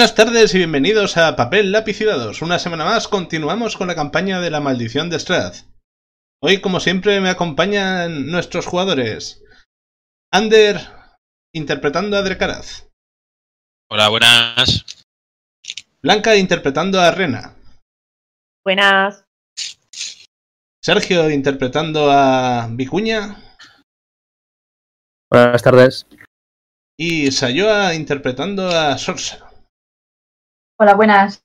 Buenas tardes y bienvenidos a Papel, Lápiz y Dados. Una semana más continuamos con la campaña de la maldición de Strath. Hoy, como siempre, me acompañan nuestros jugadores. Ander, interpretando a Drekaraz. Hola, buenas. Blanca, interpretando a Rena. Buenas. Sergio, interpretando a Vicuña. Buenas tardes. Y Sayoa, interpretando a Sorsa. Hola, buenas.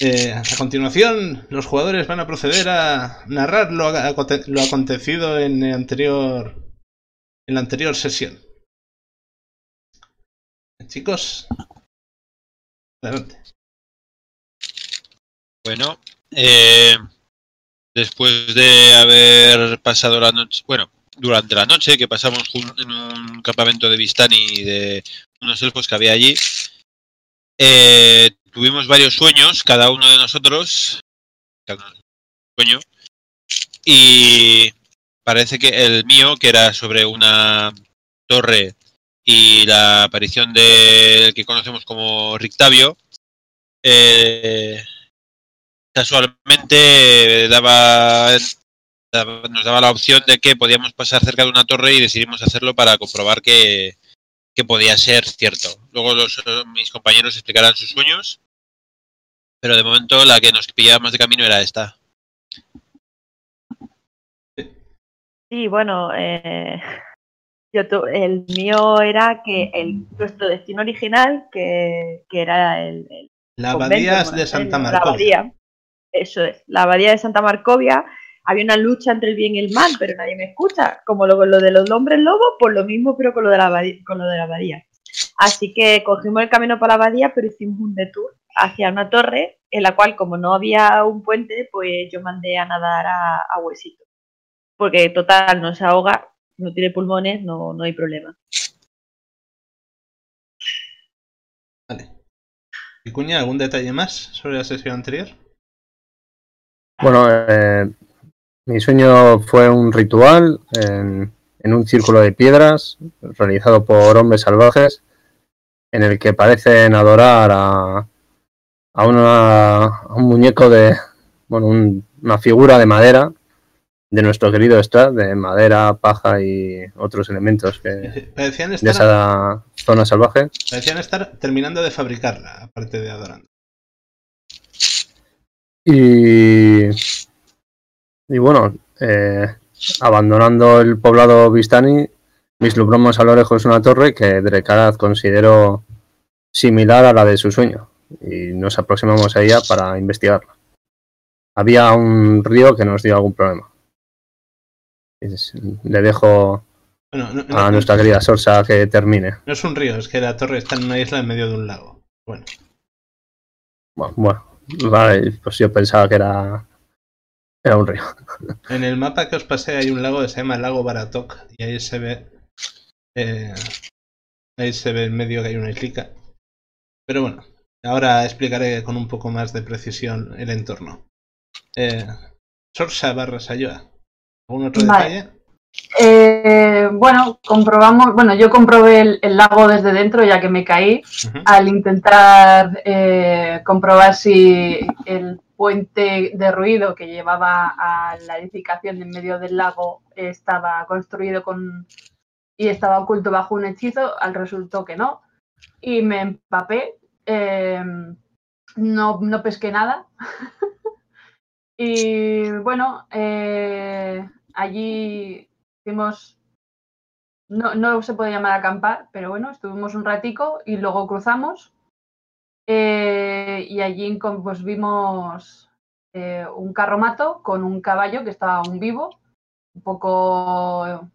Eh, a continuación, los jugadores van a proceder a narrar lo, aconte- lo acontecido en, el anterior, en la anterior sesión. Chicos, adelante. Bueno, eh, después de haber pasado la noche, bueno, durante la noche que pasamos en un campamento de Vistani de unos elfos que había allí, eh, tuvimos varios sueños, cada uno de nosotros, cada sueño, y parece que el mío, que era sobre una torre y la aparición del que conocemos como Rictavio, eh, casualmente daba- nos daba la opción de que podíamos pasar cerca de una torre y decidimos hacerlo para comprobar que, que podía ser cierto. Luego los, eh, mis compañeros explicarán sus sueños, pero de momento la que nos pillaba más de camino era esta. Sí, bueno, eh, yo tu- el mío era que el, nuestro destino original, que, que era el, el La abadía de Santa monasterio, La Marcovia. abadía, eso es, la abadía de Santa Marcovia. Había una lucha entre el bien y el mal, pero nadie me escucha. Como lo, lo de los hombres lobos, pues lo mismo, pero con lo de la abadía. Con lo de la abadía. Así que cogimos el camino para la abadía, pero hicimos un detour hacia una torre, en la cual, como no había un puente, pues yo mandé a nadar a, a Huesito. Porque total, no se ahoga, no tiene pulmones, no, no hay problema. Vale. Vicuña, ¿algún detalle más sobre la sesión anterior? Bueno, eh, mi sueño fue un ritual en, en un círculo de piedras realizado por hombres salvajes en el que parecen adorar a, a, una- a un muñeco de, bueno, un- una figura de madera de nuestro querido Strad, de madera, paja y otros elementos que, Parecían de estar, esa zona salvaje. parecían estar terminando de fabricarla, aparte de adorando. Y, y bueno, eh, abandonando el poblado Vistani, vislumbramos a lo lejos una torre que Drekaraz consideró similar a la de su sueño y nos aproximamos a ella para investigarla. Había un río que nos dio algún problema. Es- Le dejo Bueno, no, no- a nuestra querida Sorsa que termine. no es un río, es que la torre está en una isla en medio de un lago. Bueno, Bueno, bueno, vale, pues yo pensaba que era, era un río. en el mapa que os pasé hay un lago que se llama Lago Baratok y ahí se ve. eh, ahí se ve en medio que hay una islica. Pero bueno, ahora explicaré con un poco más de precisión el entorno. Eh, Sorsa barra Sayoa. ¿Algún otro Vale. detalle? Eh, bueno, comprobamos, bueno, yo comprobé el, el lago desde dentro ya que me caí al intentar eh, comprobar si el puente de ruido que llevaba a la edificación en medio del lago estaba construido con y estaba oculto bajo un hechizo, al resultó que no. Y me empapé, eh, no, no pesqué nada. y bueno, eh, allí hicimos no, no se puede llamar acampar, pero bueno, estuvimos un ratico y luego cruzamos. Eh, y allí pues vimos eh, un carromato con un caballo que estaba aún vivo, un poco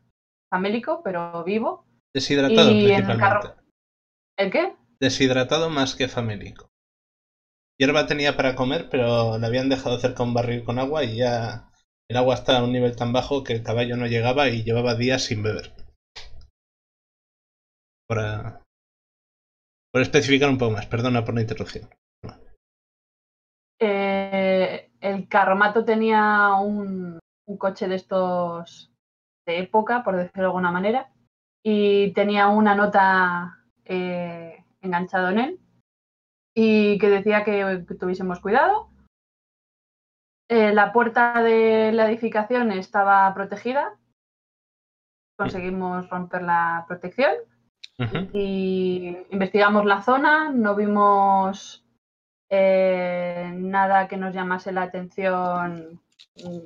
famélico, pero vivo. Deshidratado y en el principalmente. carro- ¿El qué? Deshidratado más que famélico. hierba tenía para comer, pero le habían dejado cerca un barril con agua y ya el agua estaba a un nivel tan bajo que el caballo no llegaba y llevaba días sin beber. Para, por especificar un poco más, perdona por la interrupción. Eh, el carromato tenía un, coche de estos de época, por decirlo de alguna manera, y tenía una nota eh, enganchado en él y que decía que, que tuviésemos cuidado. Eh, la puerta de la edificación estaba protegida. Conseguimos romper la protección Y investigamos la zona, no vimos eh, nada que nos llamase la atención mm,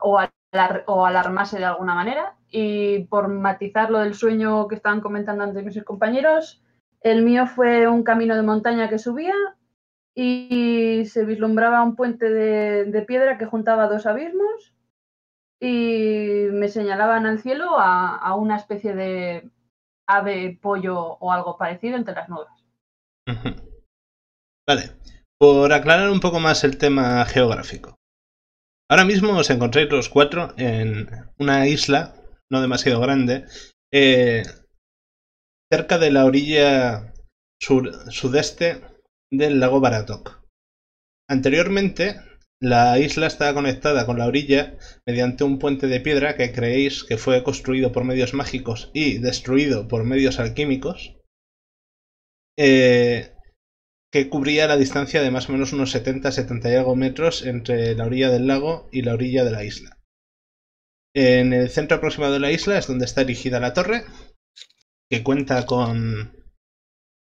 o, alar- o alarmase de alguna manera. Y por matizar lo del sueño que estaban comentando antes mis compañeros, el mío fue un camino de montaña que subía y se vislumbraba un puente de, piedra que juntaba dos abismos y me señalaban al cielo a una especie de ave, pollo o algo parecido entre las nubes. Vale, por aclarar un poco más el tema geográfico. Ahora mismo os encontráis los cuatro en una isla, no demasiado grande, eh, cerca de la orilla sur- sudeste del lago Baratok. Anteriormente, la isla estaba conectada con la orilla mediante un puente de piedra que creéis que fue construido por medios mágicos y destruido por medios alquímicos. Eh, que cubría la distancia de más o menos unos 70-70 y algo metros entre la orilla del lago y la orilla de la isla. En el centro aproximado de la isla es donde está erigida la torre, que cuenta con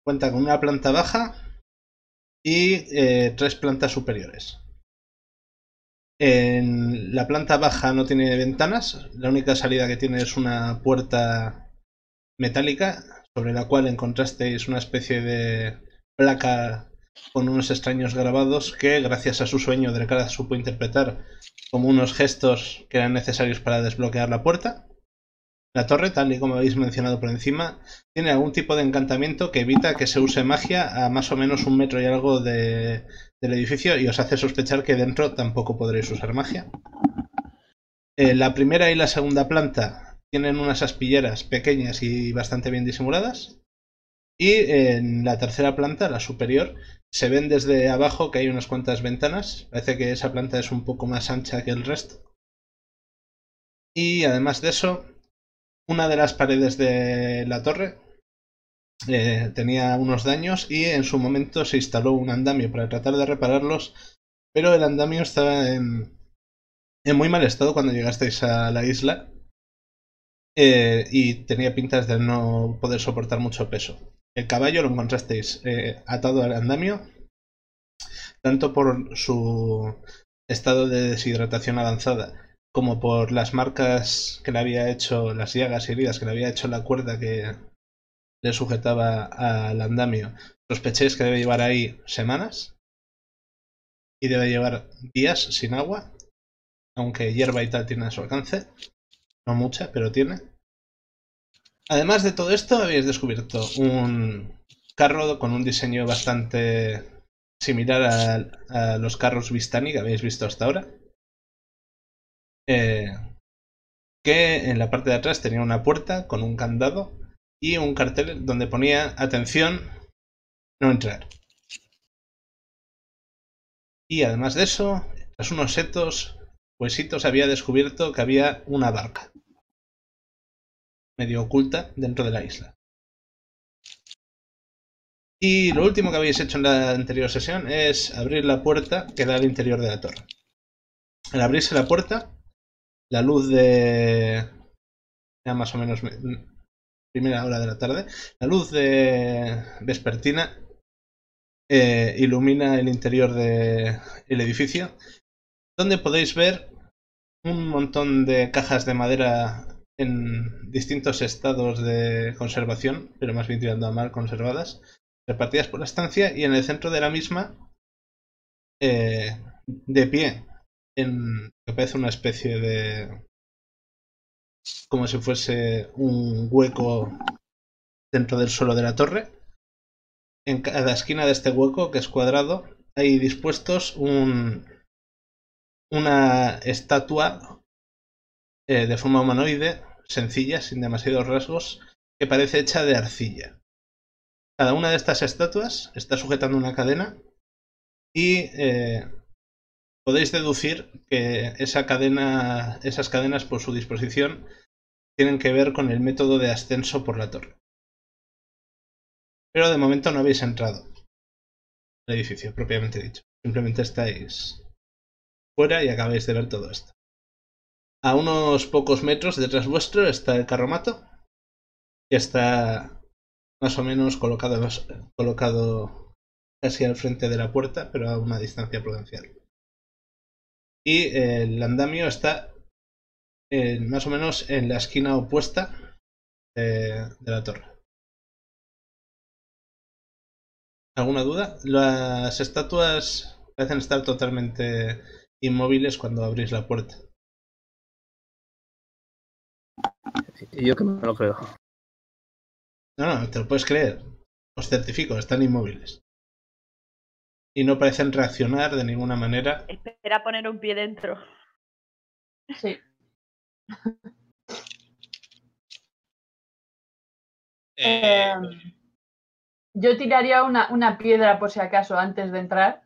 cuenta con una planta baja y eh, tres plantas superiores. En la planta baja no tiene ventanas, la única salida que tiene es una puerta metálica sobre la cual encontrasteis una especie de placa con unos extraños grabados que, gracias a su sueño, Drekara supo interpretar como unos gestos que eran necesarios para desbloquear la puerta. La torre, tal y como habéis mencionado por encima, tiene algún tipo de encantamiento que evita que se use magia a más o menos un metro y algo de- del edificio y os hace sospechar que dentro tampoco podréis usar magia. Eh, la primera y la segunda planta tienen unas aspilleras pequeñas y bastante bien disimuladas. Y en la tercera planta, la superior, se ven desde abajo que hay unas cuantas ventanas. Parece que esa planta es un poco más ancha que el resto. Y además de eso, una de las paredes de la torre eh, tenía unos daños y en su momento se instaló un andamio para tratar de repararlos, pero el andamio estaba en, muy mal estado cuando llegasteis a la isla eh, y tenía pintas de no poder soportar mucho peso. El caballo lo encontrasteis eh, atado al andamio, tanto por su estado de deshidratación avanzada como por las marcas que le había hecho, las llagas y heridas que le había hecho la cuerda que le sujetaba al andamio. Sospechéis que debe llevar ahí semanas y debe llevar días sin agua, aunque hierba y tal tiene a su alcance. No mucha, pero tiene. Además de todo esto, habéis descubierto un carro con un diseño bastante similar a, los carros Vistani que habéis visto hasta ahora. Eh, que en la parte de atrás tenía una puerta con un candado y un cartel donde ponía atención, no entrar. Y además de eso, tras unos setos, huesitos, había descubierto que había una barca medio oculta dentro de la isla. Y lo último que habéis hecho en la anterior sesión es abrir la puerta que da al interior de la torre. Al abrirse la puerta, la luz de... ya más o menos me- primera hora de la tarde, la luz de vespertina eh, ilumina el interior del edificio, donde podéis ver un montón de cajas de madera en distintos estados de conservación, pero más bien tirando a mal conservadas, repartidas por la estancia y en el centro de la misma, eh, de pie, en que parece una especie de... como si fuese un hueco dentro del suelo de la torre, en cada esquina de este hueco, que es cuadrado, hay dispuestos un, una estatua eh, de forma humanoide, sencilla, sin demasiados rasgos, que parece hecha de arcilla. Cada una de estas estatuas está sujetando una cadena y eh, podéis deducir que esas cadenas por su disposición tienen que ver con el método de ascenso por la torre. Pero de momento no habéis entrado al edificio, propiamente dicho. Simplemente estáis fuera y acabáis de ver todo esto. A unos pocos metros detrás vuestro está el carromato, que está más o menos colocado, colocado casi al frente de la puerta, pero a una distancia prudencial. Y el andamio está eh, más o menos en la esquina opuesta de, de la torre. ¿Alguna duda? Las estatuas parecen estar totalmente inmóviles cuando abrís la puerta. Yo que me lo creo. No, no, te lo puedes creer. Os certifico, están inmóviles. Y no parecen reaccionar de ninguna manera. Espera poner un pie dentro. Sí. Eh, Em, yo tiraría una, una piedra por si acaso antes de entrar.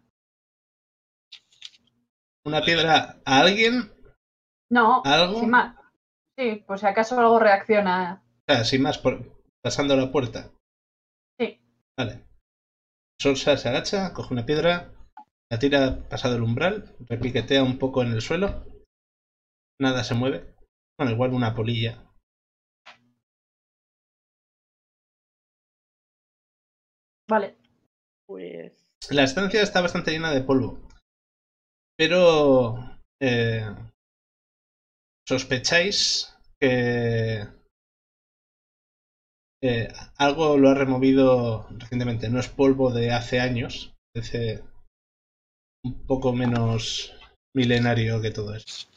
Una piedra a alguien, No, algo. sin más. Sí, por si acaso algo reacciona. O sea, sin más, por- pasando la puerta. Sí. Vale. Sorsa se agacha, coge una piedra, la tira pasado el umbral, repiquetea un poco en el suelo. Nada se mueve. Bueno, igual una polilla. Vale. Pues. La estancia está bastante llena de polvo. Pero eh, sospecháis que eh, algo lo ha removido recientemente. No es polvo de hace años. Parece un poco menos milenario que todo esto.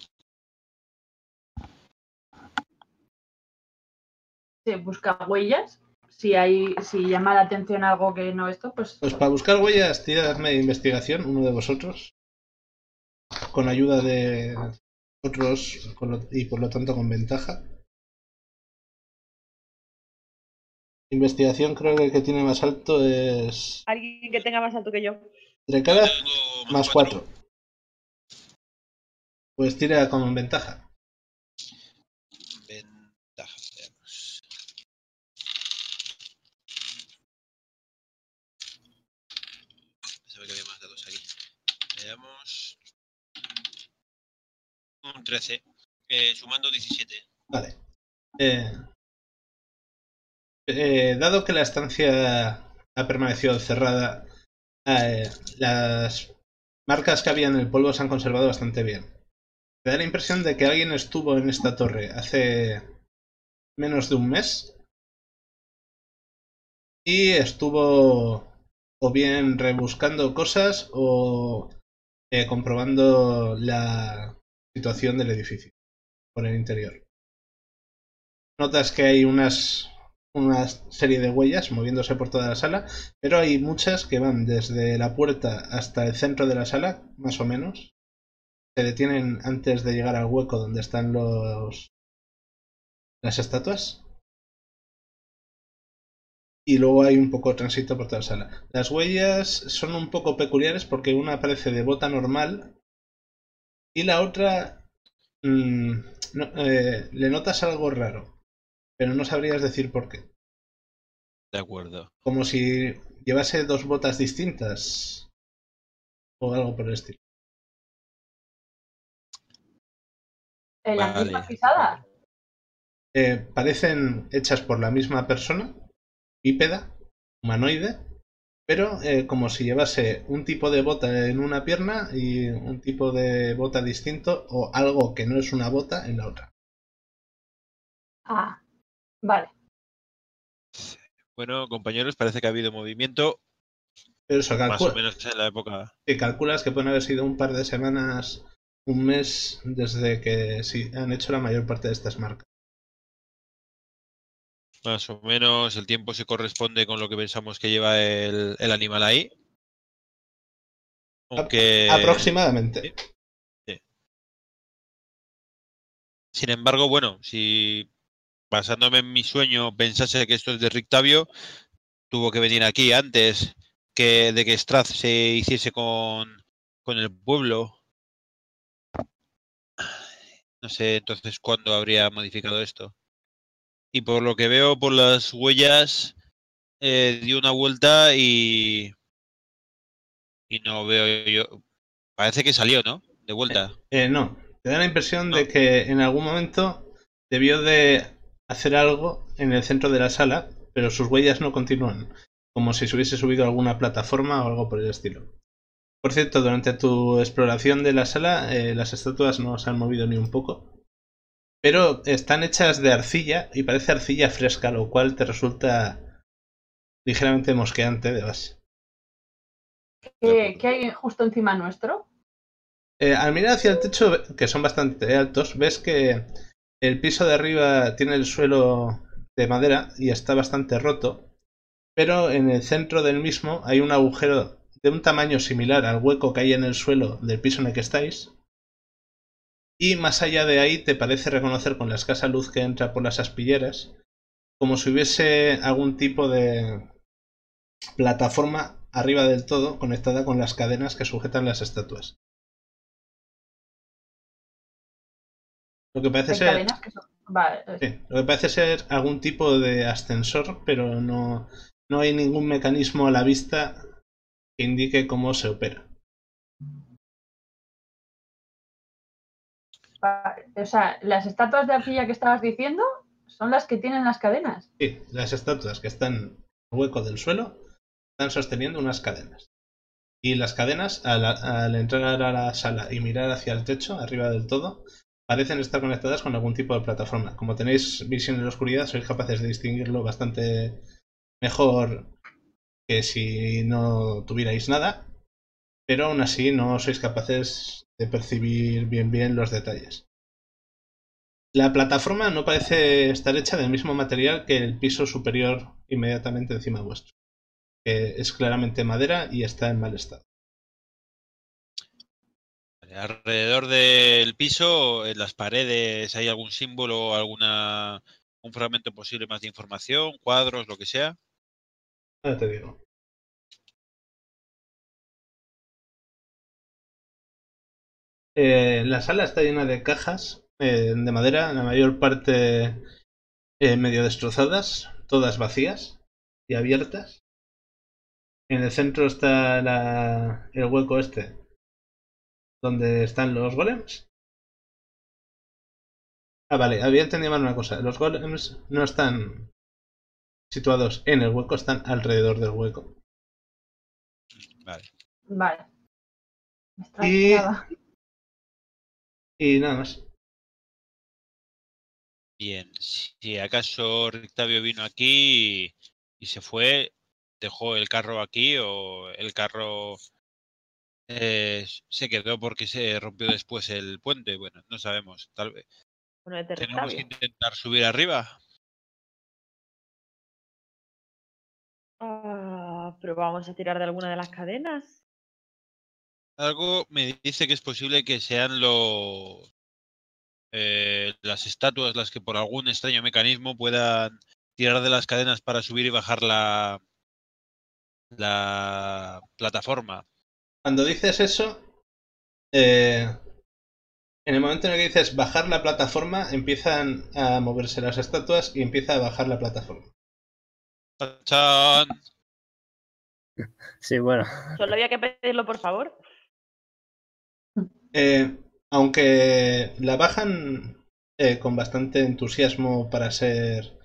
Se busca huellas. Si hay, si llama la atención algo que no esto, pues Pues para buscar huellas, tiradme de investigación, uno de vosotros. Con ayuda de otros y por lo tanto con ventaja. Investigación creo que el que tiene más alto es Alguien que tenga más alto que yo. Drekala tengo más 4. Pues tira con ventaja. Ventaja, veamos. Pensaba que había más dados aquí. Veamos. Un 13. Eh, sumando 17. Vale. Eh, eh, dado que la estancia ha permanecido cerrada, eh, las marcas que había en el polvo se han conservado bastante bien. Me da la impresión de que alguien estuvo en esta torre hace menos de un mes y estuvo o bien rebuscando cosas o eh, comprobando la situación del edificio por el interior. Notas que hay unas una serie de huellas moviéndose por toda la sala, pero hay muchas que van desde la puerta hasta el centro de la sala, más o menos. Se detienen antes de llegar al hueco donde están los las estatuas. Y luego hay un poco de tránsito por toda la sala. Las huellas son un poco peculiares porque una parece de bota normal y la otra mm, eh, le notas algo raro, pero no sabrías decir por qué. De acuerdo. Como si llevase dos botas distintas o algo por el estilo. en la Vale. misma pisada. Eh, parecen hechas por la misma persona, bípeda, humanoide, pero eh, como si llevase un tipo de bota en una pierna y un tipo de bota distinto o algo que no es una bota en la otra. Ah, vale. Bueno, compañeros, parece que ha habido movimiento, Pero eso, más o menos en la época. que calculas que pueden haber sido un par de semanas, un mes, desde que sí, han hecho la mayor parte de estas marcas. Más o menos el tiempo se corresponde con lo que pensamos que lleva el, el animal ahí. Aunque. Aproximadamente. Sin embargo, bueno, si basándome en mi sueño pensase que esto es de Rictavio, tuvo que venir aquí antes que de que Strath se hiciese con, con el pueblo. No sé entonces cuándo habría modificado esto. Y por lo que veo por las huellas, eh, dio una vuelta y. Y no veo yo. Parece que salió, ¿no? De vuelta. Eh, no, te da la impresión No. de que en algún momento debió de hacer algo en el centro de la sala, pero sus huellas no continúan, como si se hubiese subido a alguna plataforma o algo por el estilo. Por cierto, durante tu exploración de la sala, eh, las estatuas no se han movido ni un poco, pero están hechas de arcilla y parece arcilla fresca, lo cual te resulta ligeramente mosqueante de base. ¿Qué, qué hay justo encima nuestro? Eh, al mirar hacia el techo, que son bastante altos, ves que el piso de arriba tiene el suelo de madera y está bastante roto, pero en el centro del mismo hay un agujero de un tamaño similar al hueco que hay en el suelo del piso en el que estáis. Y más allá de ahí te parece reconocer con la escasa luz que entra por las aspilleras como si hubiese algún tipo de plataforma arriba del todo conectada con las cadenas que sujetan las estatuas. Lo que parece ser, cadenas que son. Vale, sí, lo que parece ser algún tipo de ascensor, pero no, no hay ningún mecanismo a la vista que indique cómo se opera. O sea, las estatuas de arcilla que estabas diciendo son las que tienen las cadenas. Sí, las estatuas que están en el hueco del suelo están sosteniendo unas cadenas. Y las cadenas, al, al entrar a la sala y mirar hacia el techo, arriba del todo, parecen estar conectadas con algún tipo de plataforma. Como tenéis visión en la oscuridad, sois capaces de distinguirlo bastante mejor que si no tuvierais nada, pero aún así no sois capaces de percibir bien bien los detalles. La plataforma no parece estar hecha del mismo material que el piso superior inmediatamente encima vuestro, que es claramente madera y está en mal estado. Alrededor del piso, en las paredes, ¿hay algún símbolo, alguna un fragmento posible más de información, cuadros, lo que sea? Ahora te digo. Eh, la sala está llena de cajas eh, de madera, la mayor parte eh, medio destrozadas, todas vacías y abiertas. En el centro está la- el hueco este, donde están los golems. Ah, vale, había entendido mal una cosa. Los golems no están situados en el hueco, están alrededor del hueco. Vale. Vale. Me Y-. Y nada más. Bien, si acaso Rictavio vino aquí y, y se fue, dejó el carro aquí o el carro eh, se quedó porque se rompió después el puente, bueno, no sabemos, tal vez. Bueno, Tenemos que intentar subir arriba. Ah, pero vamos a tirar de alguna de las cadenas. Algo me dice que es posible que sean los eh, las estatuas las que por algún extraño mecanismo puedan tirar de las cadenas para subir y bajar la la plataforma. Cuando dices eso, eh, en el momento en el que dices bajar la plataforma, empiezan a moverse las estatuas y empieza a bajar la plataforma. ¡Tachán! Sí, bueno. Solo había que pedirlo, por favor. Eh, aunque la bajan eh, con bastante entusiasmo para ser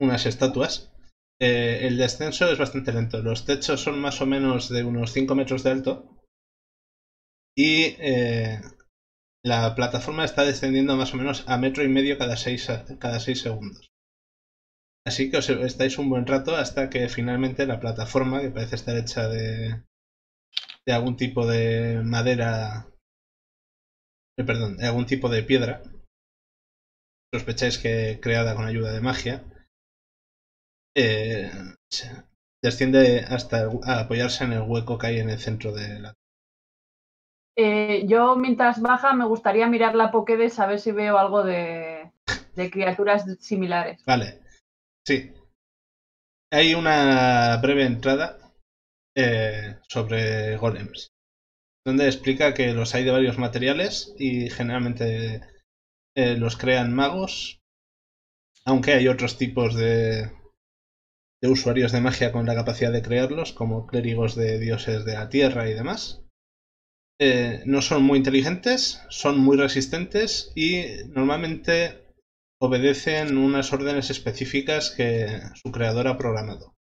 unas estatuas, eh, el descenso es bastante lento. Los techos son más o menos de unos 5 metros de alto y eh, la plataforma está descendiendo más o menos a metro y medio cada 6 cada seis segundos. Así que os estáis un buen rato hasta que finalmente la plataforma, que parece estar hecha de, algún tipo de madera eh, perdón, de algún tipo de piedra. Sospecháis que creada con ayuda de magia. eh, desciende hasta apoyarse en el hueco que hay en el centro de la. Eh, yo mientras baja me gustaría mirar la Pokédex a ver si veo algo de, criaturas similares. Vale, sí. Hay una breve entrada eh, sobre golems, donde explica que los hay de varios materiales y generalmente eh, los crean magos, aunque hay otros tipos de, de usuarios de magia con la capacidad de crearlos, como clérigos de dioses de la tierra y demás. Eh, no son muy inteligentes, son muy resistentes y normalmente obedecen unas órdenes específicas que su creador ha programado.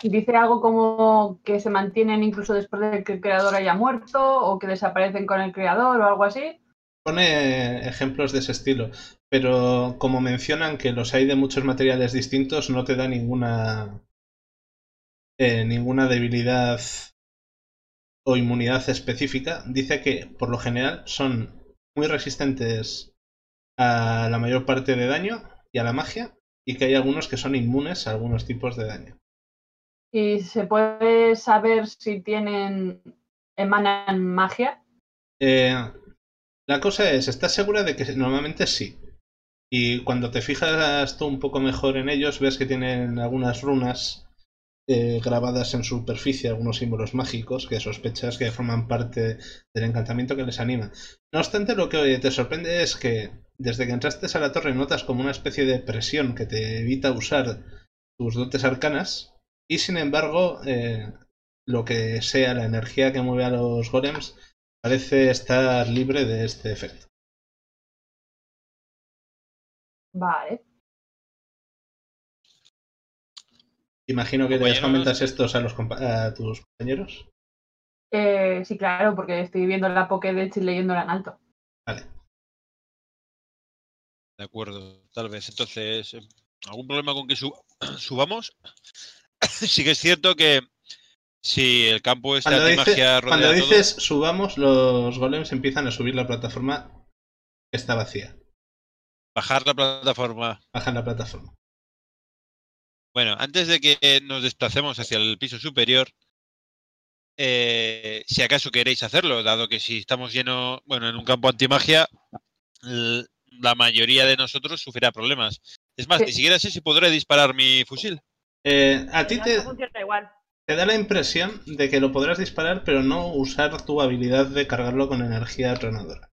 Dice algo como que se mantienen incluso después de que el creador haya muerto o que desaparecen con el creador o algo así. Pone ejemplos de ese estilo, pero como mencionan que los hay de muchos materiales distintos, no te da ninguna eh, ninguna debilidad o inmunidad específica. Dice que por lo general son muy resistentes a la mayor parte de daño y a la magia, y que hay algunos que son inmunes a algunos tipos de daño. Y se puede saber si tienen emanan magia. Eh, la cosa es, ¿estás segura de que normalmente sí? Y cuando te fijas tú un poco mejor en ellos, ves que tienen algunas runas eh, grabadas en su superficie, algunos símbolos mágicos que sospechas que forman parte del encantamiento que les anima. No obstante, lo que te sorprende es que desde que entraste a la torre notas como una especie de presión que te evita usar tus dotes arcanas y sin embargo eh, lo que sea la energía que mueve a los golems parece estar libre de este efecto. Vale. Imagino que les comentas estos a, los a tus compañeros. Eh, sí, claro, porque estoy viendo la Pokédex y leyéndola en alto. Vale. De acuerdo, tal vez. Entonces, eh, ¿algún problema con que su- subamos? sí que es cierto que si el campo está Cuando, de dice- magia cuando todo, dices subamos, los golems empiezan a subir la plataforma que está vacía. bajar la plataforma. Bajan la plataforma. Bueno, antes de que nos desplacemos hacia el piso superior, eh, si acaso queréis hacerlo, dado que si estamos llenos, bueno, en un campo antimagia, la mayoría de nosotros sufrirá problemas. Es más, Sí. ni siquiera sé si podré disparar mi fusil. Eh, a ti te da la impresión de que lo podrás disparar, pero no usar tu habilidad de cargarlo con energía tronadora.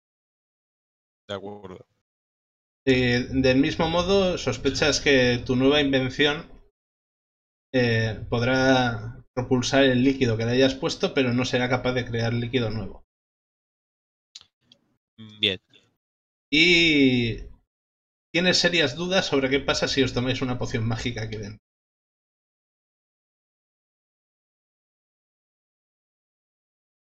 De acuerdo. Eh, del mismo modo, sospechas que tu nueva invención eh, podrá propulsar el líquido que le hayas puesto, pero no será capaz de crear líquido nuevo. Bien. Y tienes serias dudas sobre qué pasa si os tomáis una poción mágica aquí dentro.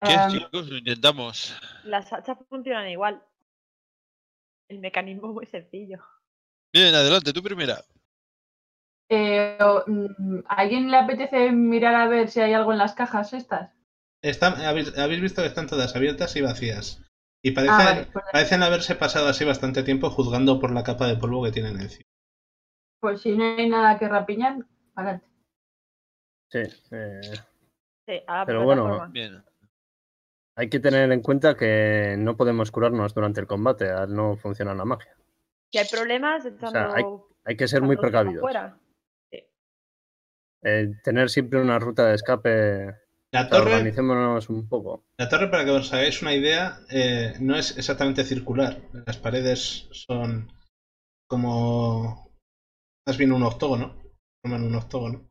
¿Qué, chicos? Lo intentamos. Las hachas funcionan igual. El mecanismo es muy sencillo. Bien, adelante, tú primera. Eh, o- mm, ¿A alguien le apetece mirar a ver si hay algo en las cajas estas? Están- habéis, habéis visto que están todas abiertas y vacías. Y parecen, Ah, vale, pues, parecen haberse pasado así bastante tiempo juzgando por la capa de polvo que tienen encima. pues si no hay nada que rapiñar, adelante. Sí, eh, Sí, a la Pero bueno. Bien. hay que tener en cuenta que no podemos curarnos durante el combate al no funcionar la magia. Si hay problemas, estando hay- Hay que ser muy precavidos. fuera. Eh, tener siempre una ruta de escape. La torre, Organicémonos un poco. la torre, para que os hagáis una idea, eh, no es exactamente circular. Las paredes son como más bien un octógono. Forman un octógono.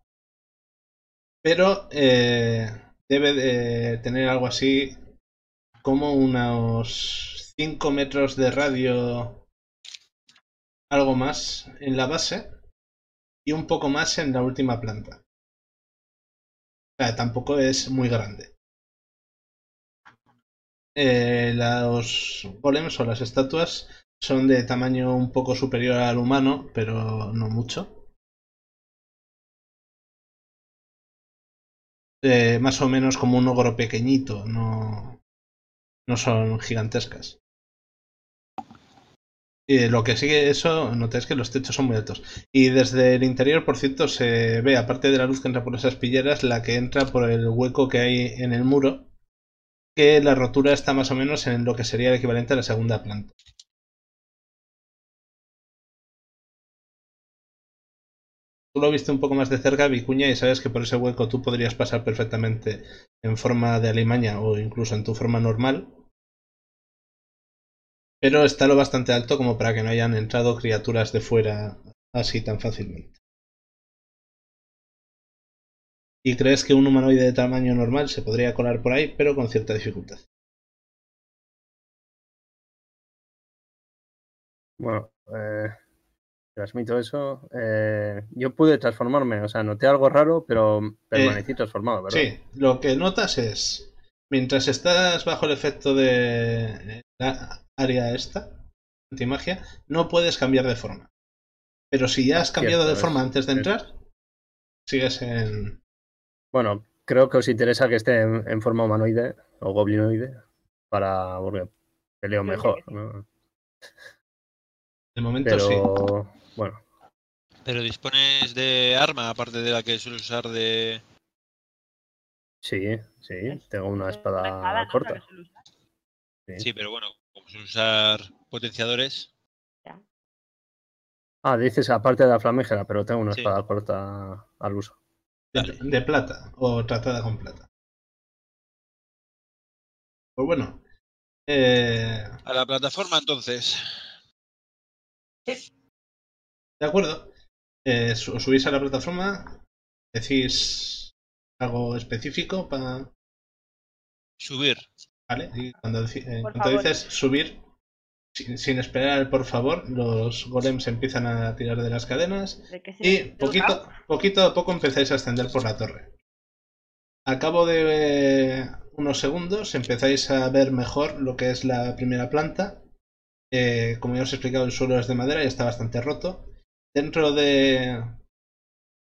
Pero eh, debe de tener algo así como unos 5 metros de radio, algo más en la base y un poco más en la última planta. O sea, tampoco es muy grande. Eh, los golems o las estatuas son de tamaño un poco superior al humano, pero no mucho. Eh, más o menos como un ogro pequeñito, no, no son gigantescas. Y lo que sigue eso, notáis que los techos son muy altos. Y desde el interior, por cierto, se ve, aparte de la luz que entra por esas pilleras, la que entra por el hueco que hay en el muro, que la rotura está más o menos en lo que sería el equivalente a la segunda planta. Tú lo viste un poco más de cerca, Vicuña, y sabes que por ese hueco tú podrías pasar perfectamente en forma de alimaña o incluso en tu forma normal. Pero está lo bastante alto como para que no hayan entrado criaturas de fuera así tan fácilmente. Y crees que un humanoide de tamaño normal se podría colar por ahí, pero con cierta dificultad. Bueno, eh, transmito eso. Eh, yo pude transformarme, o sea, noté algo raro, pero permanecí transformado, ¿verdad? Sí, lo que notas es, mientras estás bajo el efecto de la área esta, antimagia, no puedes cambiar de forma. Pero si ya has cambiado Cierto, de forma es- antes de es- entrar, sigues en... Bueno, creo que os interesa que esté en, en forma humanoide o goblinoide para porque peleo mejor. ¿no? De momento sí. Pero bueno, Pero dispones de arma, aparte de la que sueles usar de. sí, sí, tengo una espada, Una espada, ¿no? corta. Usar. sí. Sí, pero bueno, usar potenciadores. Ah, dices aparte de la flamígera, pero tengo una Sí. espada corta al uso. De, plata o tratada con plata. Pues bueno. eh, A la plataforma, entonces. de acuerdo. Eh, su- subís a la plataforma. Decís algo específico para... Subir. Vale. Y cuando, eh, cuando dices subir, sin, sin esperar el por favor, los golems empiezan a tirar de las cadenas. ¿De qué Y poquito a poco empezáis a ascender por la torre. A cabo de eh, unos segundos empezáis a ver mejor lo que es la primera planta. Eh, como ya os he explicado, el suelo es de madera y está bastante roto. Dentro de,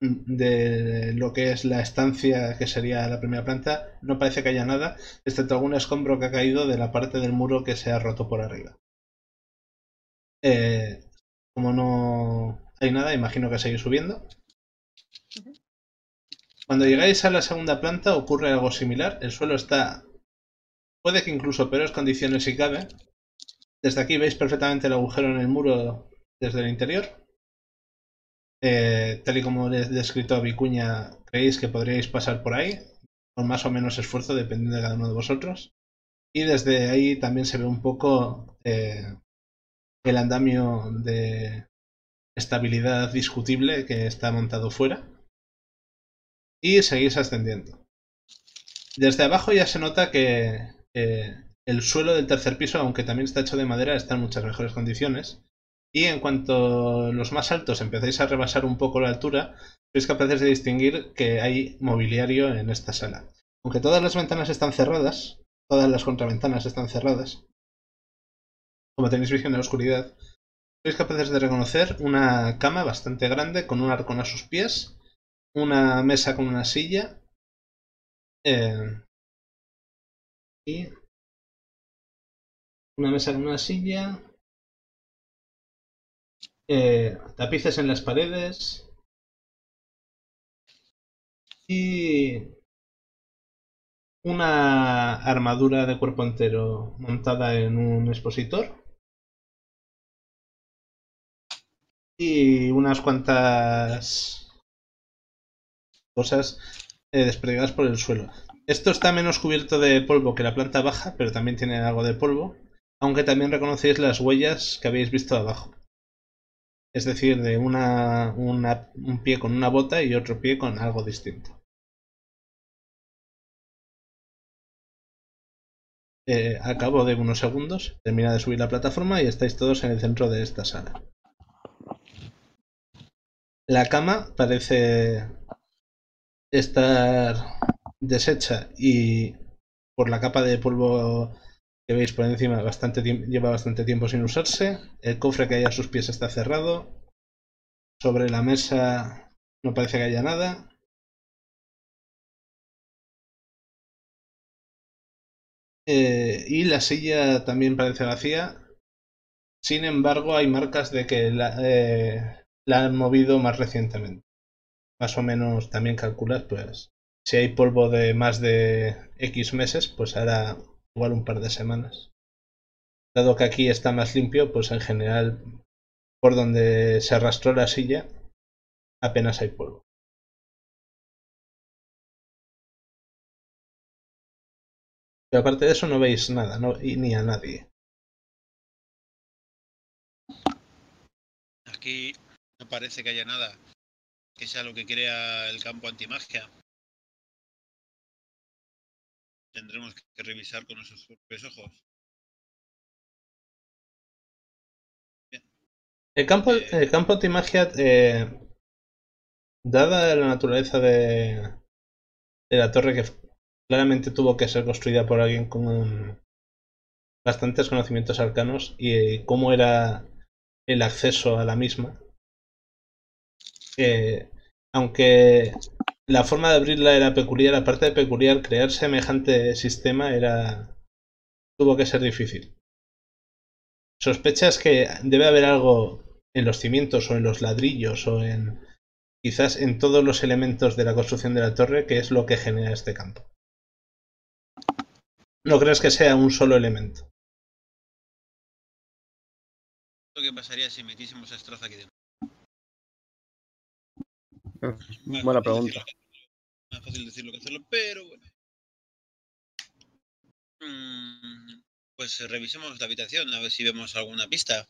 de lo que es la estancia que sería la primera planta, no parece que haya nada, excepto algún escombro que ha caído de la parte del muro que se ha roto por arriba. Eh, como no hay nada, imagino que seguís subiendo. Cuando llegáis a la segunda planta ocurre algo similar. El suelo está, puede que incluso peores condiciones si cabe. Desde aquí veis perfectamente el agujero en el muro desde el interior. Eh, tal y como he descrito a Vicuña, creéis que podríais pasar por ahí, con más o menos esfuerzo, dependiendo de cada uno de vosotros. Y desde ahí también se ve un poco eh, el andamio de estabilidad discutible que está montado fuera. Y seguís ascendiendo. Desde abajo ya se nota que eh, el suelo del tercer piso, aunque también está hecho de madera, está en muchas mejores condiciones. Y en cuanto los más altos empezáis a rebasar un poco la altura, sois capaces de distinguir que hay mobiliario en esta sala. Aunque todas las ventanas están cerradas, todas las contraventanas están cerradas, como tenéis visión en la oscuridad, sois capaces de reconocer una cama bastante grande con un arcón a sus pies, una mesa con una silla eh, y una mesa con una silla, eh, tapices en las paredes y una armadura de cuerpo entero montada en un expositor y unas cuantas cosas eh, desperdigadas por el suelo. Esto está menos cubierto de polvo que la planta baja, pero también tiene algo de polvo, aunque también reconocéis las huellas que habéis visto abajo. Es decir, de un pie con una bota y otro pie con algo distinto. Eh, cabo de unos segundos, termina de subir la plataforma y estáis todos en el centro de esta sala. La cama parece estar deshecha y por la capa de polvo que veis por encima bastante lleva bastante tiempo sin usarse. El cofre que hay a sus pies está cerrado. Sobre la mesa no parece que haya nada. Eh, y la silla también parece vacía. Sin embargo, hay marcas de que la, eh, la han movido más recientemente. Más o menos también calculas, pues, si hay polvo de más de X meses, pues hará igual un par de semanas. Dado que aquí está más limpio, pues en general, por donde se arrastró la silla, apenas hay polvo. Pero aparte de eso no veis nada, no, y ni a nadie. Aquí no parece que haya nada que sea lo que crea el campo antimagia. Tendremos que revisar con nuestros propios ojos. El campo, el campo antimagia, eh, dada la naturaleza de, de la torre que claramente tuvo que ser construida por alguien con bastantes conocimientos arcanos y cómo era el acceso a la misma, eh, aunque la forma de abrirla era peculiar, aparte de peculiar, crear semejante sistema era tuvo que ser difícil. ¿Sospechas que debe haber algo en los cimientos o en los ladrillos o en quizás en todos los elementos de la construcción de la torre que es lo que genera este campo? ¿No crees que sea un solo elemento? ¿Qué pasaría si aquí? Más Buena fácil pregunta. decirlo Más fácil decirlo que hacerlo, pero bueno. Mm, Pues eh, revisemos la habitación a ver si vemos alguna pista.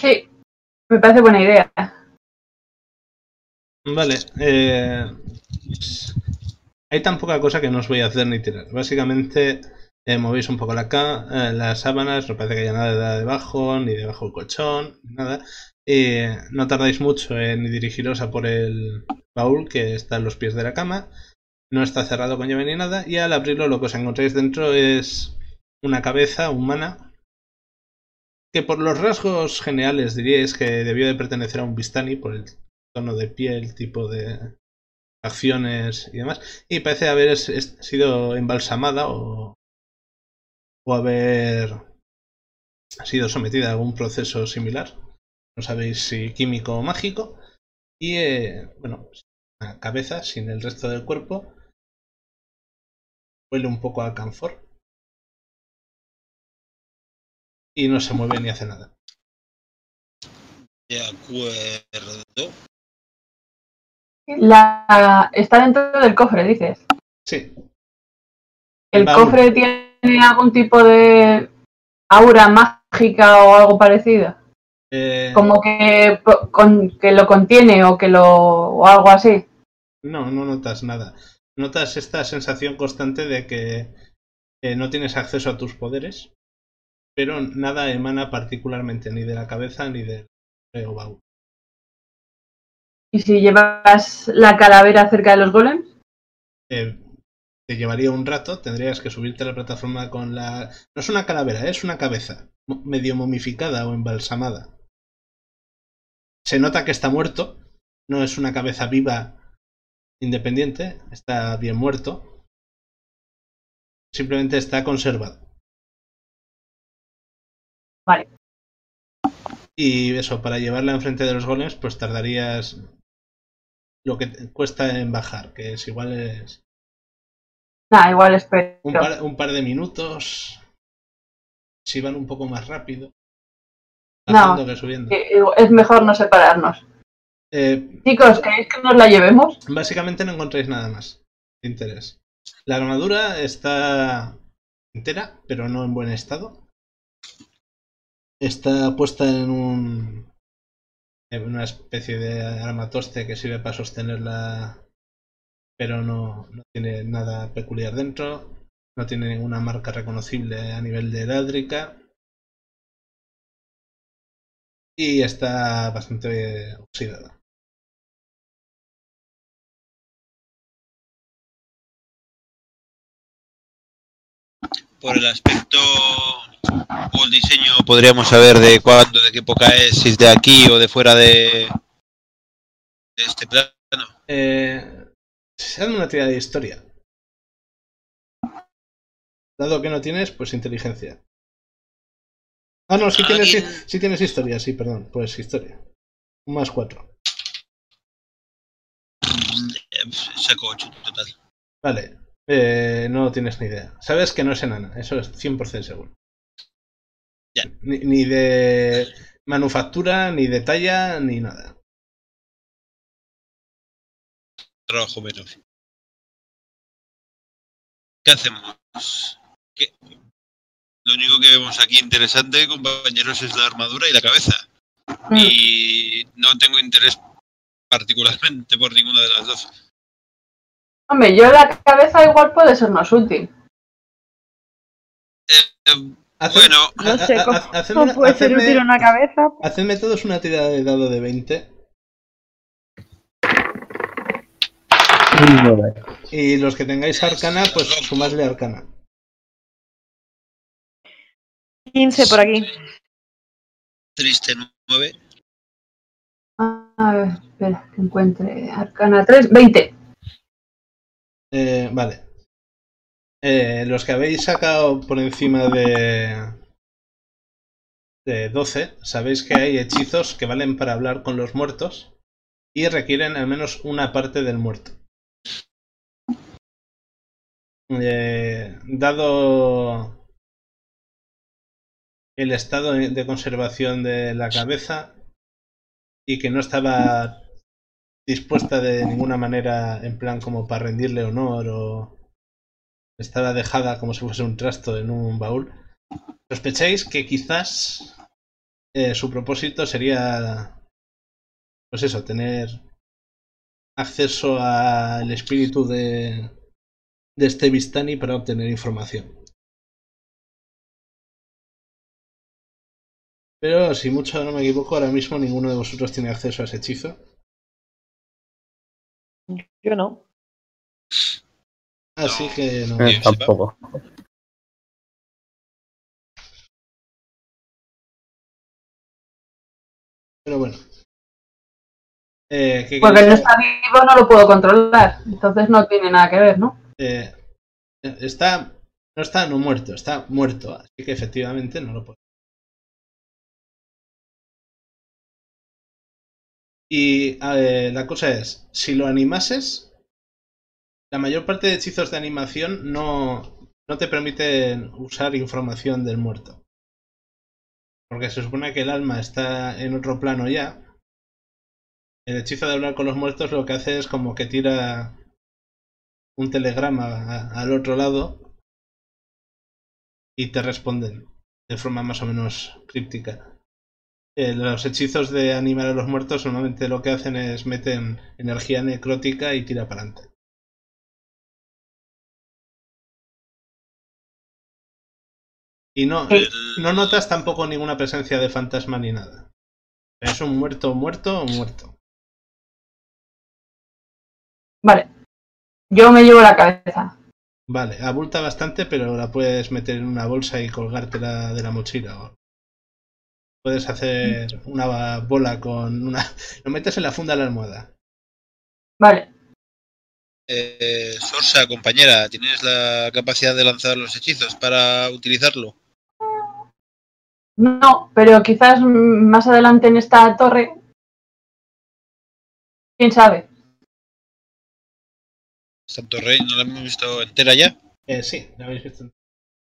Sí, me parece buena idea. Vale. Eh, hay tan poca cosa que no os voy a hacer ni tirar. Básicamente eh, movéis un poco la ca eh, las sábanas, no parece que haya nada debajo, ni debajo del colchón, ni nada. No tardáis mucho en dirigiros a por el baúl que está en los pies de la cama. No está cerrado con llave ni nada. Y al abrirlo lo que os encontráis dentro es una cabeza humana que por los rasgos generales diríais que debió de pertenecer a un Vistani por el tono de piel, tipo de acciones y demás. Y parece haber sido embalsamada o, o haber sido sometida a algún proceso similar. No sabéis si químico o mágico. Y eh, bueno, la cabeza sin el resto del cuerpo. Huele un poco a canfor. Y no se mueve ni hace nada. De acuerdo. La... Está dentro del cofre, dices. Sí, ¿El Baúl. cofre tiene algún tipo de aura mágica o algo parecido? Eh, Como que, con, que lo contiene o que lo o algo así. No, no notas nada. Notas esta sensación constante de que eh, no tienes acceso a tus poderes, pero nada emana particularmente ni de la cabeza ni del baúl. ¿Y si llevas la calavera cerca de los golems? Eh, te llevaría un rato, tendrías que subirte a la plataforma con la... No es una calavera, es una cabeza, medio momificada o embalsamada. Se nota que está muerto, no es una cabeza viva independiente, está bien muerto. Simplemente está conservado. Vale. Y eso, para llevarla enfrente de los golems, pues tardarías lo que te cuesta en bajar, que es igual es Nah, igual espero. un par, un par de minutos. Si van un poco más rápido. No, Bajando que subiendo. Que Es mejor no separarnos. Eh, Chicos, ¿queréis que nos la llevemos? básicamente no encontráis nada más de interés. La armadura está entera, pero no en buen estado. Está puesta en un en una especie de armatoste que sirve para sostenerla, pero no, no tiene nada peculiar dentro. No tiene ninguna marca reconocible a nivel de heráldica. Y está bastante oxidada. Por el aspecto o el diseño podríamos saber de cuándo, de qué época es, si es de aquí o de fuera de, de este plano. Eh, se una tirada de historia. Dado que no tienes, pues inteligencia. Ah, no, si tienes, tienes historia, sí, perdón. Pues historia. Un más cuatro. Eh, Saco 8 en total. Vale. Eh, no tienes ni idea. Sabes que no es enana, eso es 100% seguro. Ya. Ni, ni de manufactura, ni de talla, ni nada. Trabajo menos. ¿Qué hacemos? ¿Qué? Lo único que vemos aquí interesante, compañeros, es la armadura y la cabeza. Mm. Y no tengo interés particularmente por ninguna de las dos. Hombre, yo la cabeza igual puede ser más útil. Eh, bueno, No sé cómo, puede ser útil una cabeza. Hacedme todos una tirada de dado de 20. Un nueve. Y los que tengáis arcana, pues sumadle arcana. 15 por aquí. triste 9. A ver, espera, que encuentre Arcana 3, 20. Eh, vale. Eh, los que habéis sacado por encima de, de 12, sabéis que hay hechizos que valen para hablar con los muertos y requieren al menos una parte del muerto. Eh, dado el estado de conservación de la cabeza y que no estaba dispuesta de ninguna manera en plan como para rendirle honor o estaba dejada como si fuese un trasto en un baúl, sospecháis que quizás eh, su propósito sería pues eso, tener acceso al espíritu de, de este Vistani para obtener información. Pero si mucho no me equivoco, ahora mismo ninguno de vosotros tiene acceso a ese hechizo. Yo no. Así No. que no. Eh, tampoco. Pero bueno. Eh, ¿qué Porque no está vivo, no lo puedo controlar. Entonces no tiene nada que ver, ¿no? Eh, está. No está no muerto, está muerto. Así que efectivamente no lo puedo. Y la cosa es, si lo animases, la mayor parte de hechizos de animación no, no te permiten usar información del muerto. Porque se supone que el alma está en otro plano ya. El hechizo de hablar con los muertos lo que hace es como que tira un telegrama al otro lado y te responden de forma más o menos críptica. Eh, los hechizos de animar a los muertos normalmente lo que hacen es meten energía necrótica y tira para adelante. Y no, no notas tampoco ninguna presencia de fantasma ni nada. Es un muerto, muerto o muerto. Vale. Yo me llevo la cabeza. Vale, abulta bastante, pero la puedes meter en una bolsa y colgártela de la mochila. Puedes hacer una bola con una. Lo metes en la funda de la almohada. Vale. Eh, Sorsa, compañera, ¿tienes la capacidad de lanzar los hechizos para utilizarlo? No, pero quizás más adelante en esta torre. ¿Quién sabe? Santo Rey, ¿no la hemos visto entera ya? Eh, sí, lo habéis visto.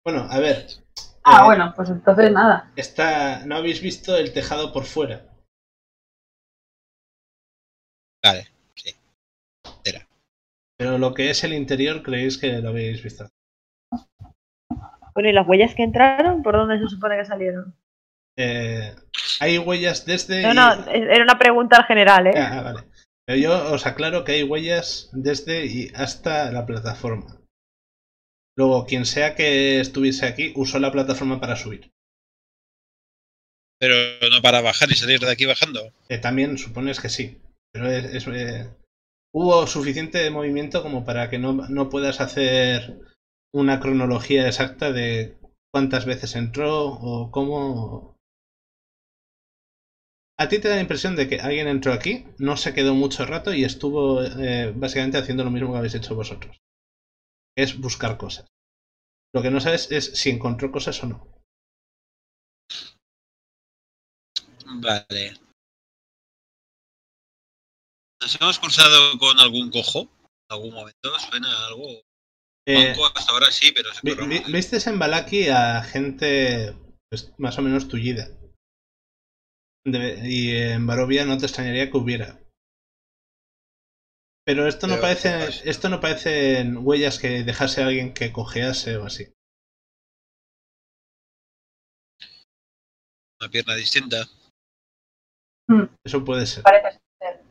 Bueno, a ver. Ah, eh, bueno, pues entonces nada. Está, no habéis visto el tejado por fuera. Vale. Pero lo que es el interior creéis que lo habéis visto. Bueno, ¿y las huellas que entraron? ¿Por dónde se supone que salieron? Eh, hay huellas desde. No, no, era una pregunta al general, ¿eh? Ah, vale. Pero yo os aclaro que hay huellas desde y hasta la plataforma. Luego, quien sea que estuviese aquí usó la plataforma para subir. Pero no para bajar y salir de aquí bajando. Eh, también supones que sí. Pero es, es, eh, hubo suficiente movimiento como para que no, no puedas hacer una cronología exacta de cuántas veces entró o cómo. A ti te da la impresión de que alguien entró aquí, no se quedó mucho rato y estuvo eh, básicamente haciendo lo mismo que habéis hecho vosotros. Es buscar cosas. Lo que no sabes es si encontró cosas o no. Vale. ¿Nos hemos cruzado con algún cojo? ¿En algún momento? ¿Suena algo? Eh, hasta ahora sí, pero se vi- corre vi- más. Vistes en Balaki a gente pues, más o menos tullida. De- y en Barovia no te extrañaría que hubiera. Pero esto no parece, esto no parecen huellas que dejase a alguien que cojease o así. Una pierna distinta. Eso puede ser. Parece ser.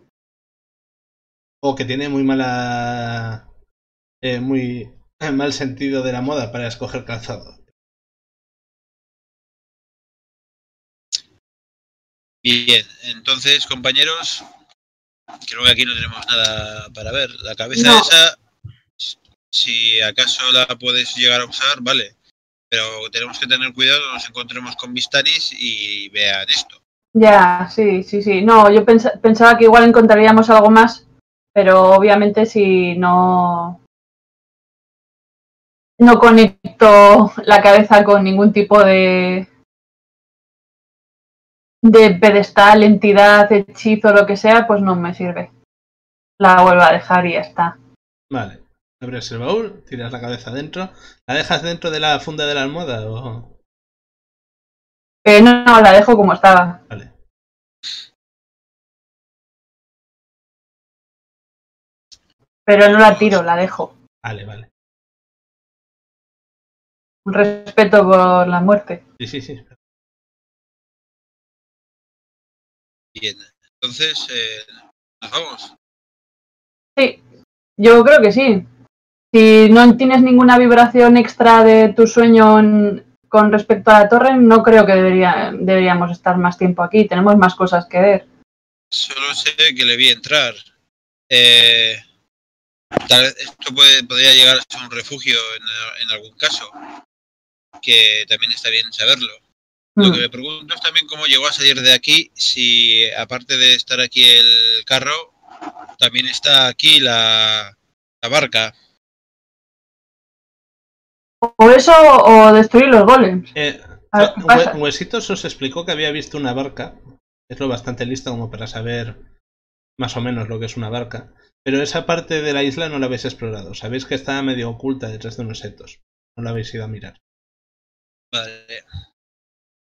O que tiene muy mala, eh, muy mal sentido de la moda para escoger calzado. Bien, entonces, compañeros, creo que aquí no tenemos nada para ver. La cabeza No. esa, si acaso la puedes llegar a usar, vale. Pero tenemos que tener cuidado, no nos encontremos con Vistanis y vean esto. Ya, sí, sí, sí. No, yo pens- pensaba que igual encontraríamos algo más, pero obviamente si no no conecto la cabeza con ningún tipo de de pedestal, entidad, hechizo, lo que sea, pues no me sirve. La vuelvo a dejar y ya está. Vale. Abres el baúl, tiras la cabeza dentro. ¿La dejas dentro de la funda de la almohada o...? Eh, no, no, la dejo como estaba. Vale. Pero no la tiro, la dejo. Vale, vale. Un respeto por la muerte. Sí, sí, sí. Bien, entonces, eh, nos vamos. Sí, yo creo que sí. Si no tienes ninguna vibración extra de tu sueño en- con respecto a la torre, no creo que debería, deberíamos estar más tiempo aquí. Tenemos más cosas que ver. Solo sé que le vi entrar. Eh, tal vez esto puede, podría llegar a ser un refugio en, en algún caso, que también está bien saberlo. Lo que Mm. me pregunto es también cómo llegó a salir de aquí, si aparte de estar aquí el carro, también está aquí la, la barca. O eso o destruir los golems. Eh. Huesitos os explicó que había visto una barca. Es lo bastante lista como para saber más o menos lo que es una barca. Pero esa parte de la isla no la habéis explorado. Sabéis que está medio oculta detrás de unos setos. No la habéis ido a mirar. Vale.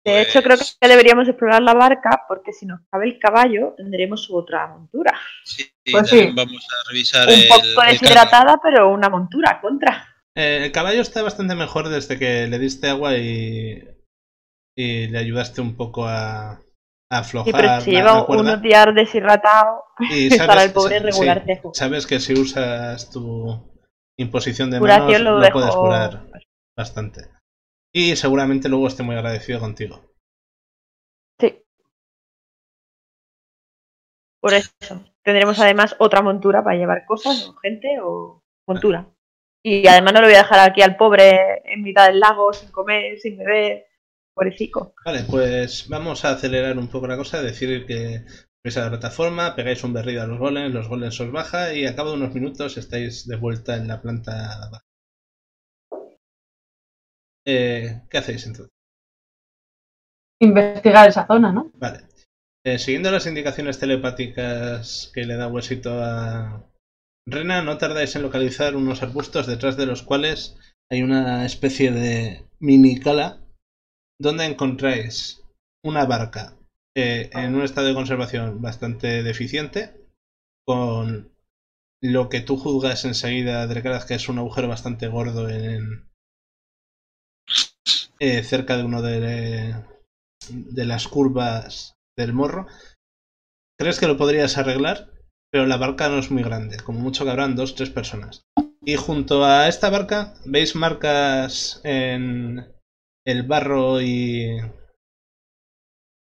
De hecho, creo Pues, que deberíamos explorar la barca porque si nos cabe el caballo tendremos otra montura. sí, Pues sí. vamos a revisar Un el, poco deshidratada, pero una montura contra. Eh, el caballo está bastante mejor desde que le diste agua y, y le ayudaste un poco a, a aflojar Sí, pero si lleva unos días deshidratado, Y estará el pobre sí, regular cejo. sabes que si usas tu imposición de Curación manos lo lo, dejo. puedes curar bastante. Y seguramente luego esté muy agradecido contigo. Sí. Por eso. Tendremos además otra montura para llevar cosas, o gente o montura. Y además no lo voy a dejar aquí al pobre en mitad del lago, sin comer, sin beber. Pobrecico. Vale, pues vamos a acelerar un poco la cosa, decir que vais a la plataforma, pegáis un berrido a los golems, los golems os baja y a cabo de unos minutos estáis de vuelta en la planta baja. Eh, ¿Qué hacéis entonces? Investigar esa zona, ¿no? Vale. Eh, siguiendo las indicaciones telepáticas que le da Huesito a Rena, no tardáis en localizar unos arbustos detrás de los cuales hay una especie de mini cala donde encontráis una barca eh, en un estado de conservación bastante deficiente con lo que tú juzgas enseguida, Drecaraz, que es un agujero bastante gordo en eh, cerca de uno de, de las curvas del morro. Crees que lo podrías arreglar, pero la barca no es muy grande, como mucho cabrán dos, tres personas. Y junto a esta barca veis marcas en el barro y,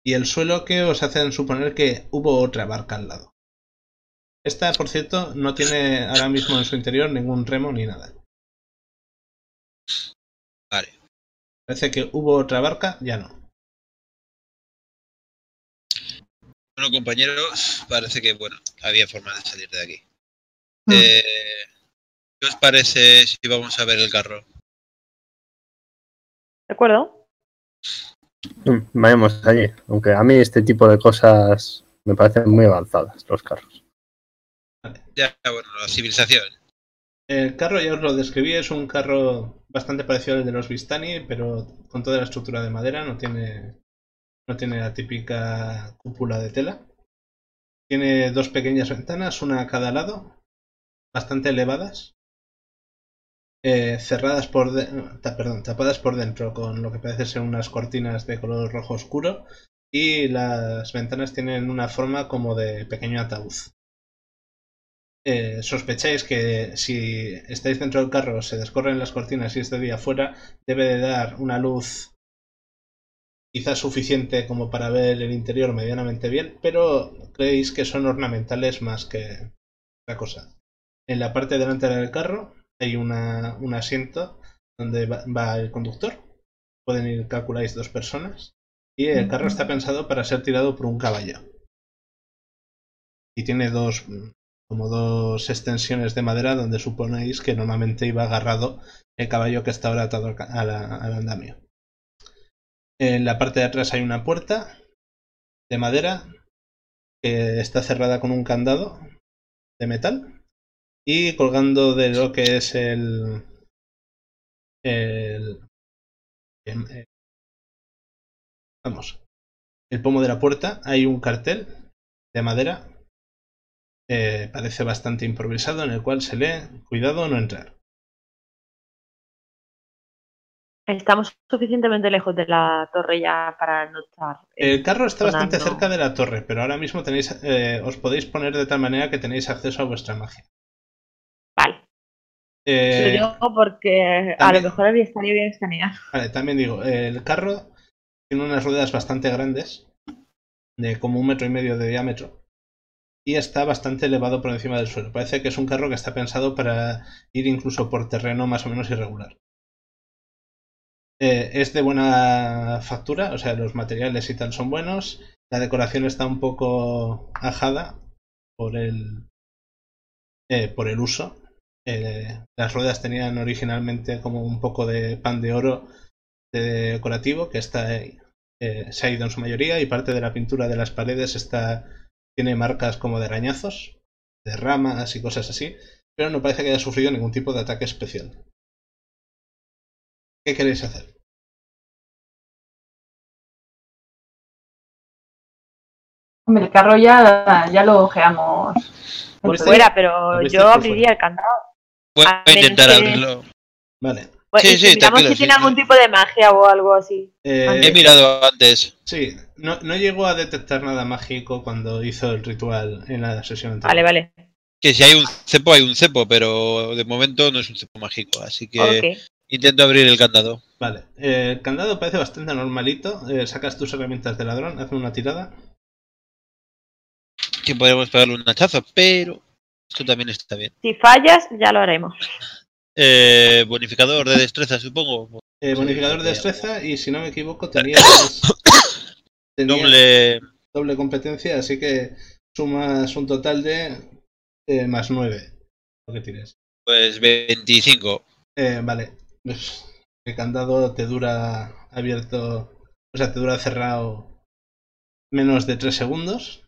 y el suelo que os hacen suponer que hubo otra barca al lado. Esta, por cierto, no tiene ahora mismo en su interior ningún remo ni nada. Vale. Parece que hubo otra barca, ya no. Bueno, compañeros, parece que bueno, había forma de salir de aquí. Mm. Eh, ¿Qué os parece si vamos a ver el carro? ¿De acuerdo? Vayamos allí. Aunque a mí este tipo de cosas me parecen muy avanzadas, los carros. Ya, bueno, la civilización. El carro ya os lo describí, es un carro bastante parecido al de los Vistani, pero con toda la estructura de madera, no tiene, no tiene la típica cúpula de tela. Tiene dos pequeñas ventanas, una a cada lado, bastante elevadas, eh, cerradas por de- perdón, tapadas por dentro con lo que parece ser unas cortinas de color rojo oscuro y las ventanas tienen una forma como de pequeño ataúd. Eh, sospecháis que si estáis dentro del carro se descorren las cortinas y es de día afuera, debe de dar una luz quizás suficiente como para ver el interior medianamente bien, pero creéis que son ornamentales más que otra cosa. En la parte delantera del carro hay una, un asiento donde va, va el conductor. Pueden ir, calculáis, dos personas. Y el carro está pensado para ser tirado por un caballo. Y tiene dos, como dos extensiones de madera donde suponéis que normalmente iba agarrado el caballo que está ahora atado al, andamio. En la parte de atrás hay una puerta de madera que está cerrada con un candado de metal y colgando de lo que es el el, em- eh, vamos el pomo de la puerta hay un cartel de madera eh, parece bastante improvisado en el cual se lee cuidado no entrar Estamos suficientemente lejos de la torre ya para no estar. eh, el carro está bastante cerca de la torre pero ahora mismo tenéis eh, os podéis poner de tal manera que tenéis acceso a vuestra magia Vale. Eh, Lo digo porque a lo mejor había estaría bien escanear. Vale, también digo, el carro tiene unas ruedas bastante grandes, de como un metro y medio de diámetro, y está bastante elevado por encima del suelo. Parece que es un carro que está pensado para ir incluso por terreno más o menos irregular. Eh, es de buena factura, o sea, los materiales y tal son buenos. La decoración está un poco ajada por el, eh, por el uso. Eh, las ruedas tenían originalmente como un poco de pan de oro de decorativo que está se ha ido en su mayoría y parte de la pintura de las paredes está tiene marcas como de arañazos, de ramas y cosas así, pero no parece que haya sufrido ningún tipo de ataque especial. ¿Qué queréis hacer? Hombre, el carro ya, ya lo ojeamos. Por este- fuera, pero yo por abriría el candado. Voy A intentar abrirlo. Vale. Bueno, Sí, y sí, si miramos tranquilo, si sí, tiene sí. algún tipo de magia o algo así. Eh, He mirado antes. sí, no, no llegó a detectar nada mágico cuando hizo el ritual en la sesión anterior. Vale, vale. Que si hay un cepo, hay un cepo, pero de momento no es un cepo mágico. Así que intento abrir el candado. Vale, eh, el candado parece bastante normalito. Eh, sacas tus herramientas de ladrón, haz una tirada. Que podemos pegarle un hachazo, pero esto también está bien. Si fallas, ya lo haremos. Eh, bonificador de destreza, supongo. Eh, bonificador de destreza y si no me equivoco tenías, tenías Doble. doble competencia, así que sumas un total de eh, más 9. Lo que tires. Pues 25. Eh, vale, pues, el candado te dura abierto, o sea, te dura cerrado menos de 3 segundos.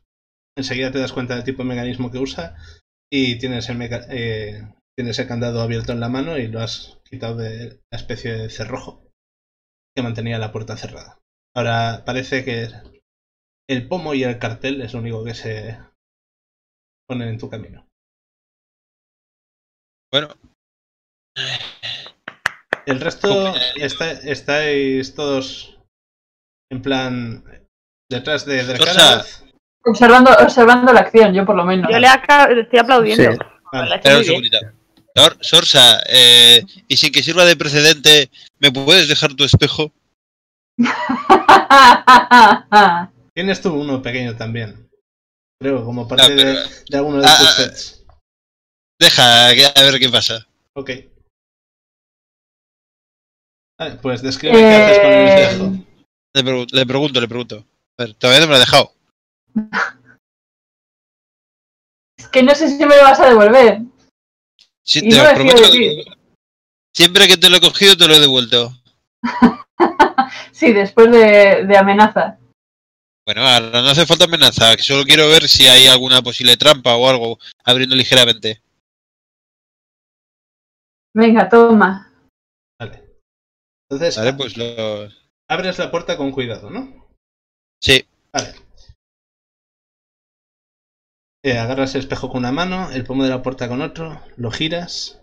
Enseguida te das cuenta del tipo de mecanismo que usa y tienes el, meca- eh, tienes el candado abierto en la mano y lo has quitado de la especie de cerrojo que mantenía la puerta cerrada. Ahora parece que el pomo y el cartel es lo único que se ponen en tu camino. Bueno, El resto está- estáis todos en plan detrás de. Drekarath. Observando, observando la acción, yo por lo menos. Yo le estoy aplaudiendo. Sí. Vale. La he. Sor- Sorsa, eh, y sin que sirva de precedente, ¿me puedes dejar tu espejo? Tienes tú uno pequeño también. Creo, como parte Ah, pero- de, de alguno de Ah, tus ah, sets. Deja, que- a ver qué pasa. Ok. Vale, pues describe qué haces con el Eh, espejo. Le, pregu- le pregunto, le pregunto. A ver, todavía no me lo ha dejado. es que no sé si me lo vas a devolver. Sí, te no prometo que- Siempre que te lo he cogido, te lo he devuelto. Sí, después de, de amenaza. Bueno, ahora no hace falta amenaza, que solo quiero ver si hay alguna posible trampa o algo abriendo ligeramente. Venga, toma. Vale. Entonces, Vale, pues lo. abres la puerta con cuidado, ¿no? Sí, Vale. Eh, agarras el espejo con una mano, el pomo de la puerta con otro, lo giras.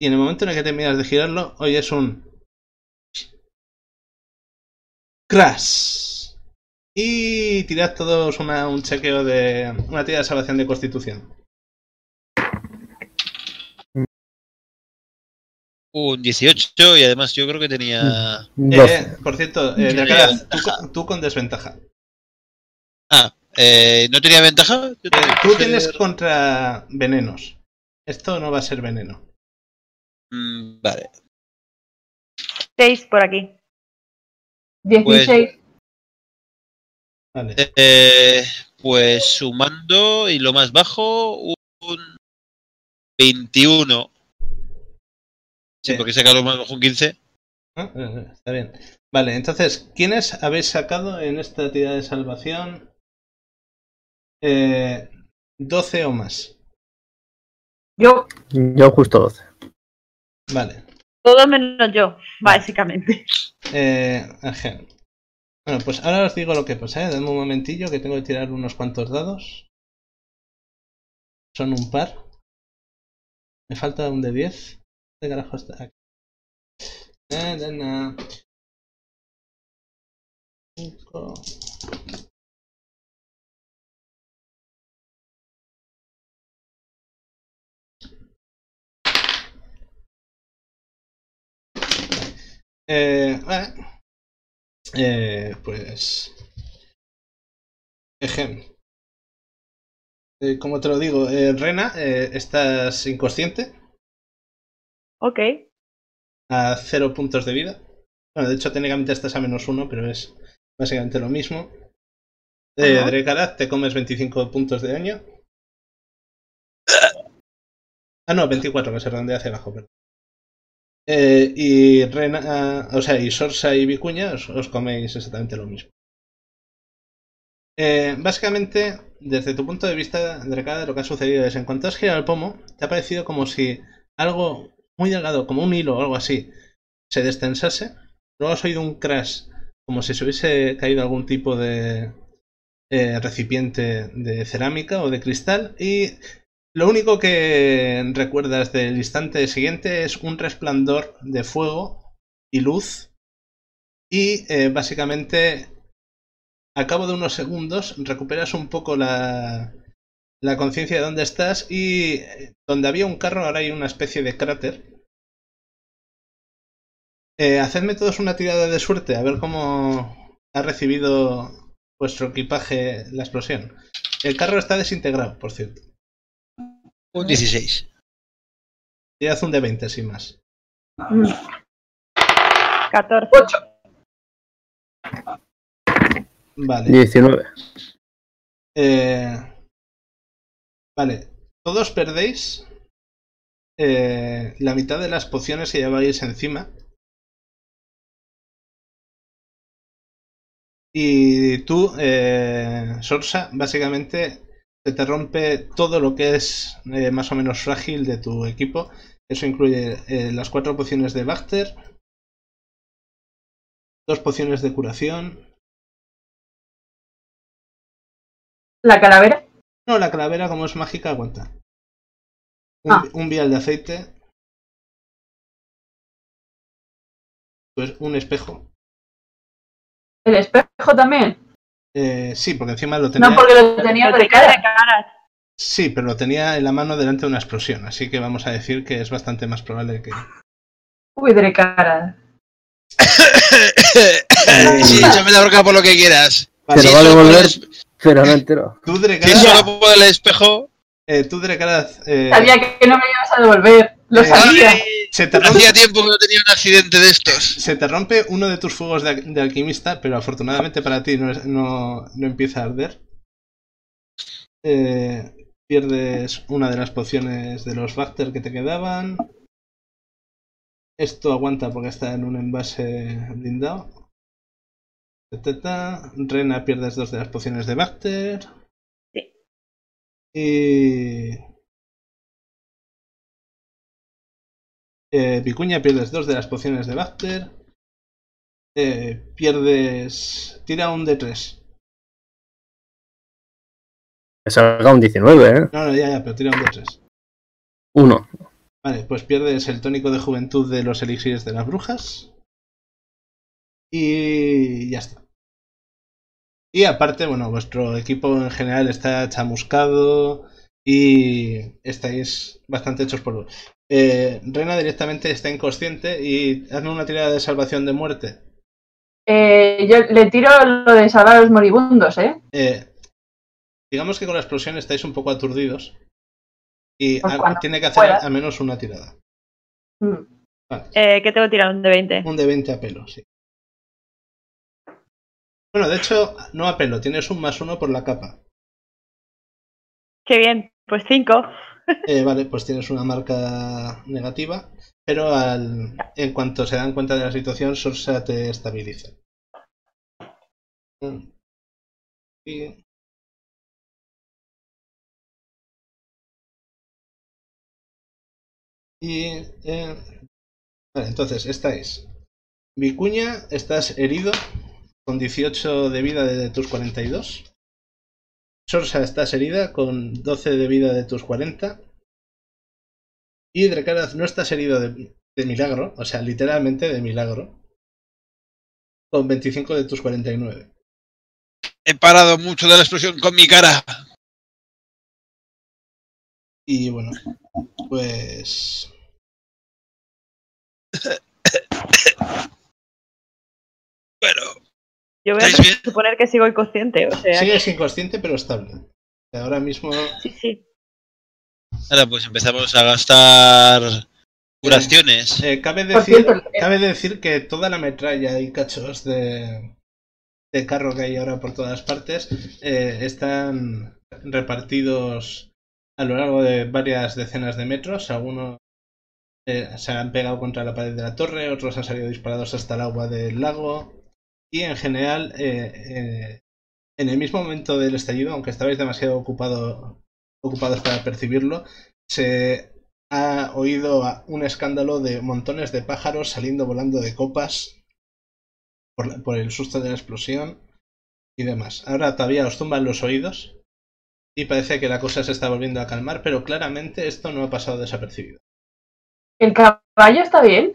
Y en el momento en el que terminas de girarlo, oyes un. Crash. Y tirad todos una- un chequeo de. Una tira de salvación de constitución. un 18 y además yo creo que tenía. Doce. Eh, por cierto, eh, Dracaraz, tú, con- tú con desventaja. Ah, eh, ¿no tenía ventaja? Eh, tú tienes ser- contra venenos. Esto no va a ser veneno. Mm, Vale. 6 por aquí. 16. Vale. Eh, pues sumando y lo más bajo, un 21. Sí, Eh. porque saca lo más bajo un 15. Ah, eh, Está bien. Vale, entonces, ¿quiénes habéis sacado en esta tirada de salvación eh, 12 o más? Yo, Yo justo 12. Vale. Todo menos yo, básicamente. Eh, ajá. Bueno, pues ahora os digo lo que pasa, ¿eh? Dame un momentillo que tengo que tirar unos cuantos dados. Son un par. Me falta un de 10. ¿Qué carajo está aquí? Na, na, na. Cinco. Eh, vale. Eh, pues. Ejem. Eh, como te lo digo, eh, Rena, eh, estás inconsciente Ok. a cero puntos de vida. Bueno, de hecho, técnicamente estás a menos uno, pero es básicamente lo mismo. Eh, te comes 25 puntos de daño. Ah, no, 24, que se redondea hacia abajo, perdón. Eh, y Rena, o sea, y Sorsa y Vicuña os, coméis exactamente lo mismo. Eh, básicamente, desde tu punto de vista, Drekada, lo que ha sucedido es, en cuanto has girado el pomo, te ha parecido como si algo muy delgado, como un hilo o algo así, se destensase. Luego has oído un crash, como si se hubiese caído algún tipo de eh, recipiente de cerámica o de cristal. Y lo único que recuerdas del instante siguiente es un resplandor de fuego y luz. Y eh, básicamente, a cabo de unos segundos, recuperas un poco la, la conciencia de dónde estás y eh, donde había un carro ahora hay una especie de cráter. Eh, hacedme todos una tirada de suerte a ver cómo ha recibido vuestro equipaje la explosión. El carro está desintegrado, por cierto. Un 16. Tirad un de 20 sin más. 14. 8. Vale. 19. Eh, vale. Todos perdéis eh, la mitad de las pociones que lleváis encima. Y tú, eh, Sorsa, básicamente se te rompe todo lo que es eh, más o menos frágil de tu equipo. Eso incluye eh, las cuatro pociones de Bacter, dos pociones de curación. La calavera. No, la calavera, como es mágica, aguanta. Un, Ah. un vial de aceite. Pues un espejo. El espejo también. Eh, sí, porque encima lo tenía. No, porque lo tenía Pero de cara. de cara. Sí, pero lo tenía en la mano delante de una explosión. Así que vamos a decir que es bastante más probable que. Uy, de cara. sí, échame la broca por lo que quieras. Vale, Se Sí, lo va a devolver, pero no entero. Tú, sí, Drekara, solo por el espejo. eh, tú, eh, Sabía que no me ibas a devolver. Lo Eh, sabía. Se, te rompe, hacía tiempo que no tenía un accidente de estos. se te rompe uno de tus fuegos de, de alquimista, pero afortunadamente para ti no, es- no, no empieza a arder. Eh, pierdes una de las pociones de los Bacter que te quedaban. Esto aguanta porque está en un envase blindado. Rena pierdes dos de las pociones de Bacter. Sí. Y. Eh, Vicuña pierdes dos de las pociones de Bacter. Eh, pierdes. Tira un de 3. Que salga un 19, ¿eh? No, no, ya, ya, pero tira un de 3. Uno. Vale, pues pierdes el tónico de juventud de los elixires de las brujas. Y ya está. Y aparte, bueno, vuestro equipo en general está chamuscado y estáis bastante hechos polvo. Eh, Rena directamente está inconsciente y hazme una tirada de salvación de muerte. Eh, yo le tiro lo de salvar a los moribundos, ¿eh? Eh, digamos que con la explosión estáis un poco aturdidos y Pues a- tiene que hacer pueda. al menos una tirada. Mm. Vale. Eh, ¿Qué tengo que tirar? Un de 20. Un de 20 a pelo, sí. Bueno, de hecho, no a pelo, tienes un más uno por la capa. Qué bien. Pues 5. Eh, vale, pues tienes una marca negativa, pero al, en cuanto se dan cuenta de la situación, Sorsa te estabiliza. Mm. Y... Eh, vale, entonces, estáis. Vicuña, estás herido con 18 de vida de tus 42. Sorsa, estás herida con 12 de vida de tus 40. Y Drekaraz no estás herido de, de milagro, o sea, literalmente de milagro. Con 25 de tus 49. He parado mucho de la explosión con mi cara. Y bueno, pues. Bueno, Yo voy a suponer que sigo inconsciente. O sea, Sigues inconsciente, pero estable. Ahora mismo. sí, sí. ahora pues empezamos a gastar curaciones. eh, cabe, Por decir, cierto, eh, cabe decir que toda la metralla y cachos de, de carro que hay ahora por todas partes eh, están repartidos a lo largo de varias decenas de metros. Algunos eh, se han pegado contra la pared de la torre, otros han salido disparados hasta el agua del lago. Y en general, eh, eh, en el mismo momento del estallido, aunque estabais demasiado ocupado, ocupados para percibirlo, se ha oído a- un escándalo de montones de pájaros saliendo volando de copas por, la- por el susto de la explosión y demás. Ahora todavía os zumban los oídos y parece que la cosa se está volviendo a calmar, pero claramente esto no ha pasado desapercibido. ¿El caballo está bien?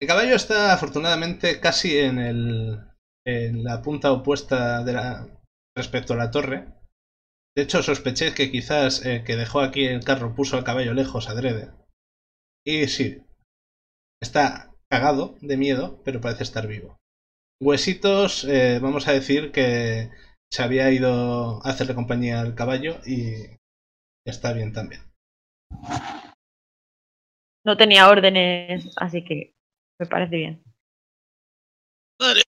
El caballo está afortunadamente casi en, el, en la punta opuesta de la, respecto a la torre. De hecho, sospeché que quizás el que dejó aquí el carro puso al caballo lejos adrede. Y sí, está cagado de miedo, pero parece estar vivo. Huesitos, eh, vamos a decir que se había ido a hacerle compañía al caballo y está bien también. No tenía órdenes, así que me parece bien. Vale,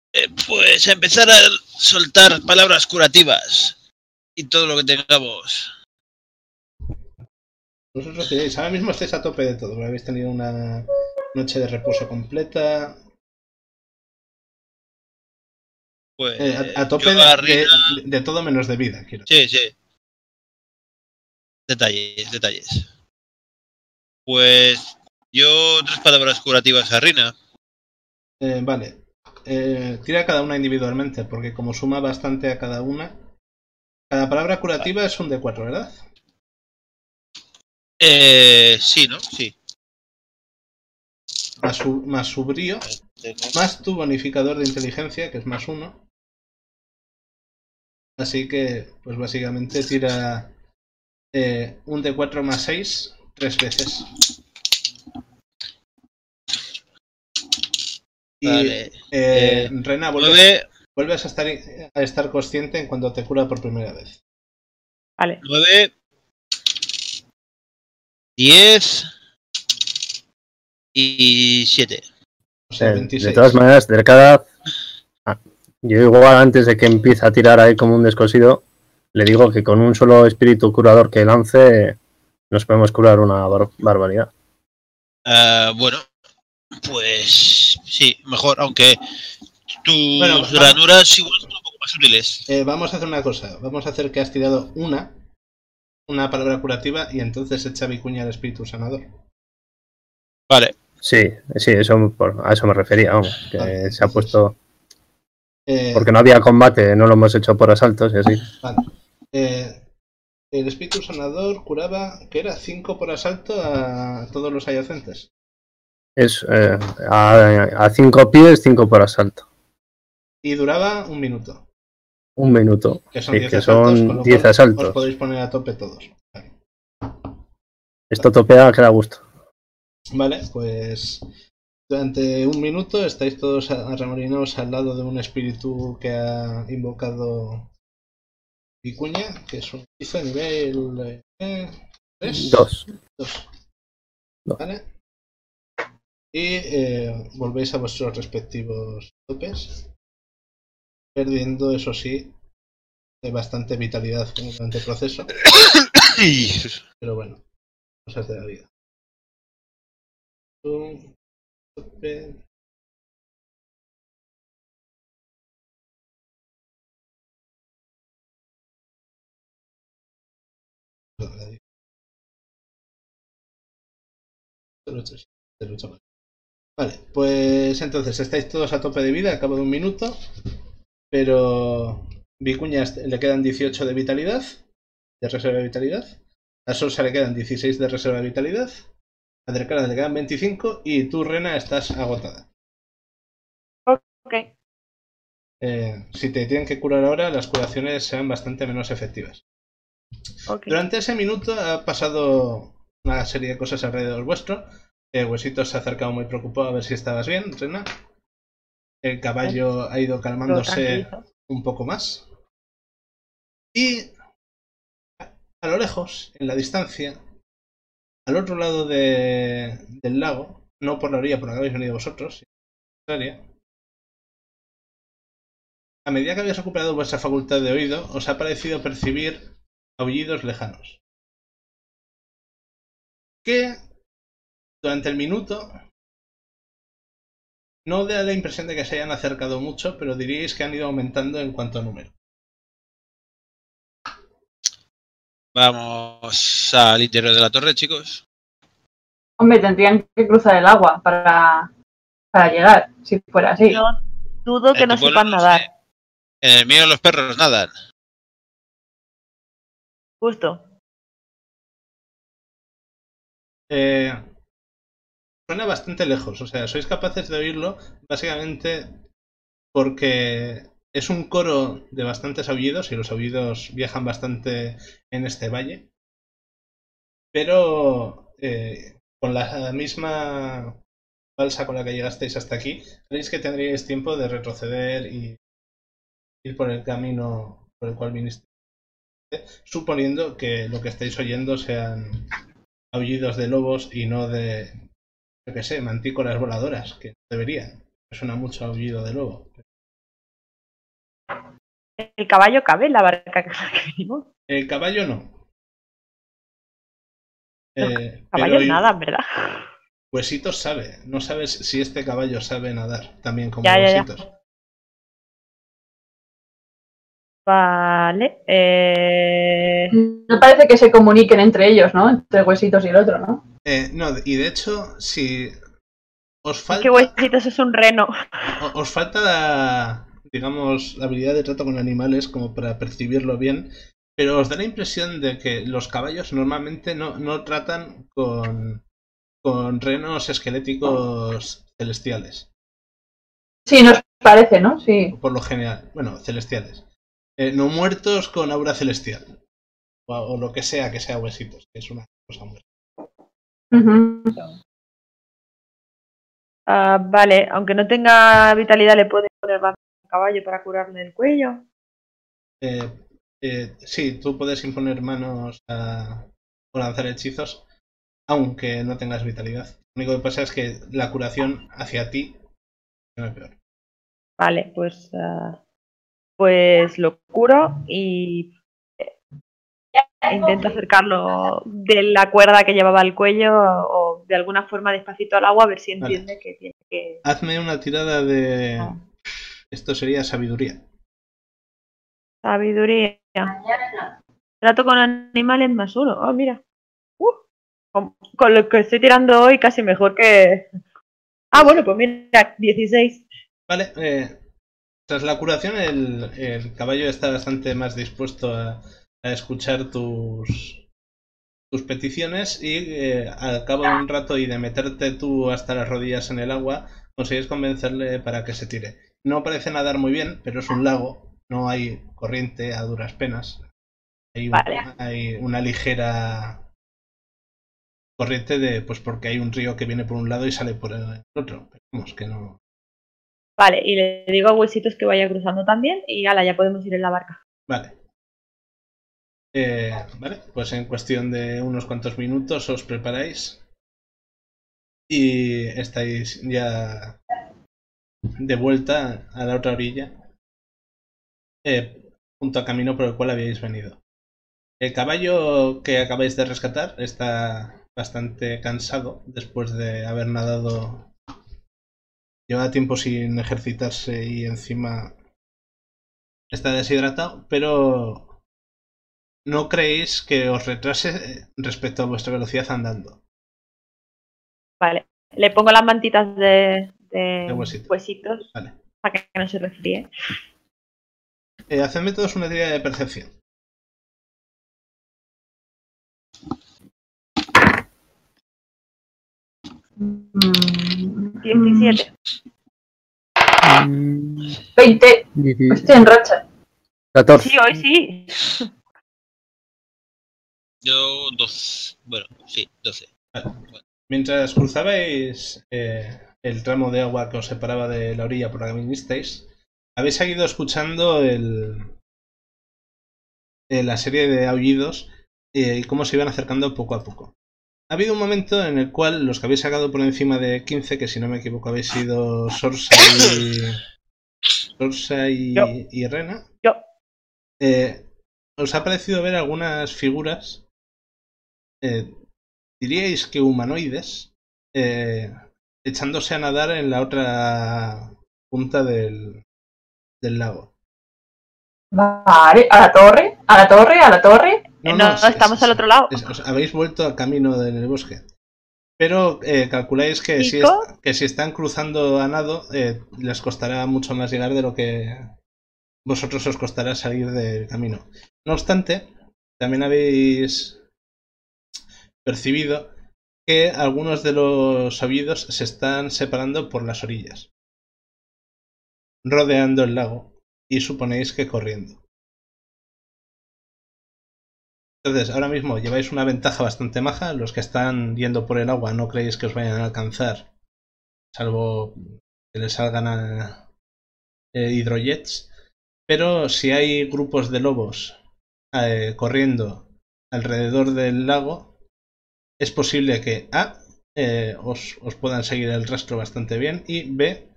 pues a empezar a soltar palabras curativas y todo lo que tengamos. Vosotros diréis, ahora mismo estáis a tope de todo, porque habéis tenido una noche de reposo completa. Pues eh, a, a tope de, todo menos de vida, quiero. Sí, sí. Detalles, detalles. Pues yo tres palabras curativas a Rina. Eh, vale. Eh, tira cada una individualmente, porque como suma bastante a cada una. Cada palabra curativa es un de 4, ¿verdad? Eh, sí, ¿no? Sí. Más su, más su brío, más tu bonificador de inteligencia, que es más uno. Así que, pues básicamente tira eh, un de 4 más 6 tres veces. Y Vale. eh, Eh, Rena, vuelves, Nueve, vuelves a, estar, a estar consciente en cuanto te cura por primera vez. Vale. nueve, diez y siete. O sea, Eh, 26. de todas maneras, de cada. Ah, yo igual antes de que empiece a tirar ahí como un descosido, le digo que con un solo espíritu curador que lance nos podemos curar una bar- barbaridad. Ah, bueno, pues sí, mejor, aunque tus Bueno, vamos. ranuras igual son un poco más útiles. Eh, vamos a hacer una cosa. Vamos a hacer que has tirado una, una palabra curativa y entonces echa vicuña al espíritu sanador. Vale. Sí, sí, eso por- a eso me refería, vamos, que Vale, se ha puesto Eh, porque no había combate, no lo hemos hecho por asaltos y así. vale. Eh, el espíritu sanador curaba, que era 5 por asalto a todos los adyacentes. Es eh, a, a cinco pies, cinco por asalto. Y duraba un minuto. Un minuto. Que son Sí, 10 que asaltos. son con lo 10 cual asaltos. Os podéis poner a tope todos. Esto topea que da gusto. Vale, pues durante un minuto estáis todos arremolinados al lado de un espíritu que ha invocado Vicuña, que es un hechizo nivel 3. Dos. Dos. Dos. Vale. Y eh, volvéis a vuestros respectivos topes, perdiendo, eso sí, de bastante vitalidad durante el proceso, pero bueno, cosas de la vida. Un tope. Vale, pues entonces estáis todos a tope de vida a cabo de un minuto, pero Vicuña est- le quedan 18 de vitalidad, de reserva de vitalidad, a Sorsa le quedan 16 de reserva de vitalidad, a Drekara le quedan 25 y tú, Rena, estás agotada. Ok. Eh, si te tienen que curar ahora, las curaciones serán bastante menos efectivas. Durante ese minuto ha pasado una serie de cosas alrededor vuestro. Eh, Huesito se ha acercado muy preocupado a ver si estabas bien, Rena. El caballo ha ido calmándose un poco más. Y a- lo lejos, en la distancia, al otro lado de- del lago, no por la orilla por la que habéis venido vosotros, sino por la área, a medida que habéis recuperado vuestra facultad de oído, os ha parecido percibir aullidos lejanos. Que durante el minuto no da la impresión de que se hayan acercado mucho, pero diríais que han ido aumentando en cuanto a número. Vamos al interior de la torre, chicos. Hombre, tendrían que cruzar el agua para, para llegar, si fuera así. Yo dudo que no sepan nadar. En el mío los perros nadan. Justo. Eh, suena bastante lejos, o sea, sois capaces de oírlo básicamente porque es un coro de bastantes aullidos y los aullidos viajan bastante en este valle. Pero eh, con la misma balsa con la que llegasteis hasta aquí, creéis que tendríais tiempo de retroceder y ir por el camino por el cual viniste. Suponiendo que lo que estáis oyendo sean aullidos de lobos y no de, yo qué sé, mantícoras voladoras, que deberían. Suena mucho aullido de lobo. El caballo cabe en la barca que venimos. El caballo no. Eh, Caballo pero nada, ¿verdad? Huesitos sabe. No sabes si este caballo sabe nadar también como Ya, ya, ya. Huesitos. Vale. Eh... No parece que se comuniquen entre ellos, ¿no? Entre huesitos y el otro, ¿no? Eh, no, y de hecho, si os falta, que huesitos es un reno. os falta la, digamos, la habilidad de trato con animales como para percibirlo bien, pero os da la impresión de que los caballos normalmente no, no tratan con, con renos esqueléticos celestiales, Sí, nos parece, ¿no? Sí. por lo general. Bueno, celestiales. Eh, no muertos con aura celestial. O, o lo que sea que sea huesitos, que es una cosa muy... Ah, vale, aunque no tenga vitalidad, le puedes poner más al caballo para curarle el cuello. Eh, eh, sí, tú puedes imponer manos a, o lanzar hechizos, aunque no tengas vitalidad. Lo único que pasa es que la curación hacia ti es peor. Vale, pues. ah, pues lo curo y. Intento acercarlo de la cuerda que llevaba al cuello o de alguna forma despacito al agua a ver si Vale. entiende que tiene que. Hazme una tirada de Ah. Esto sería sabiduría. Sabiduría. Trato con animales más uno. Oh, mira. Uh, con, con lo que estoy tirando hoy casi mejor que... Ah, bueno, pues mira, 16. Vale, eh, tras la curación el, el caballo está bastante más dispuesto a, a escuchar tus, tus peticiones y eh, al cabo de un rato y de meterte tú hasta las rodillas en el agua, consigues convencerle para que se tire. No parece nadar muy bien, pero es un lago, no hay corriente a duras penas. Hay, un- hay una ligera corriente de, pues porque hay un río que viene por un lado y sale por el otro. Pero vamos, que no. Vale, y le digo a Huesitos que vaya cruzando también y ala, ya podemos ir en la barca. Vale. Eh, vale, pues en cuestión de unos cuantos minutos os preparáis y estáis ya de vuelta a la otra orilla, eh, junto al camino por el cual habíais venido. El caballo que acabáis de rescatar está bastante cansado después de haber nadado. Lleva tiempo sin ejercitarse y encima está deshidratado, pero no creéis que os retrase eh, respecto a vuestra velocidad andando. Vale. Le pongo las mantitas de, de De huesitos. huesitos Vale. para que no se resfríe. Eh, hacedme todos una tira de percepción. Mm, 17. Mm, 20. dieci- Estoy en racha. 14. Sí, hoy sí. Yo 12. Bueno, sí, 12. Mientras cruzabais eh, el tramo de agua que os separaba de la orilla por la que vinisteis, habéis seguido escuchando el, eh, la serie de aullidos eh, y cómo se iban acercando poco a poco. Ha habido un momento en el cual los que habéis sacado por encima de 15, que si no me equivoco habéis sido Sorsa y, Sorsa y, Yo. y Rena, Yo. eh, os ha parecido ver algunas figuras, eh, diríais que humanoides, eh, echándose a nadar en la otra punta del, del lago. Vale, a la torre, a la torre, a la torre. No, sí, estamos al otro lado. Es- os habéis vuelto al camino en el bosque. Pero eh, calculáis que si, que si están cruzando a nado, eh, les costará mucho más llegar de lo que vosotros os costará salir del camino. No obstante, también habéis percibido que algunos de los aullidos se están separando por las orillas, rodeando el lago, y suponéis que corriendo. Entonces, ahora mismo lleváis una ventaja bastante maja. Los que están yendo por el agua no creéis que os vayan a alcanzar, salvo que les salgan a eh, hidrojets. Pero si hay grupos de lobos eh, corriendo alrededor del lago, es posible que A. eh, os, os puedan seguir el rastro bastante bien y B.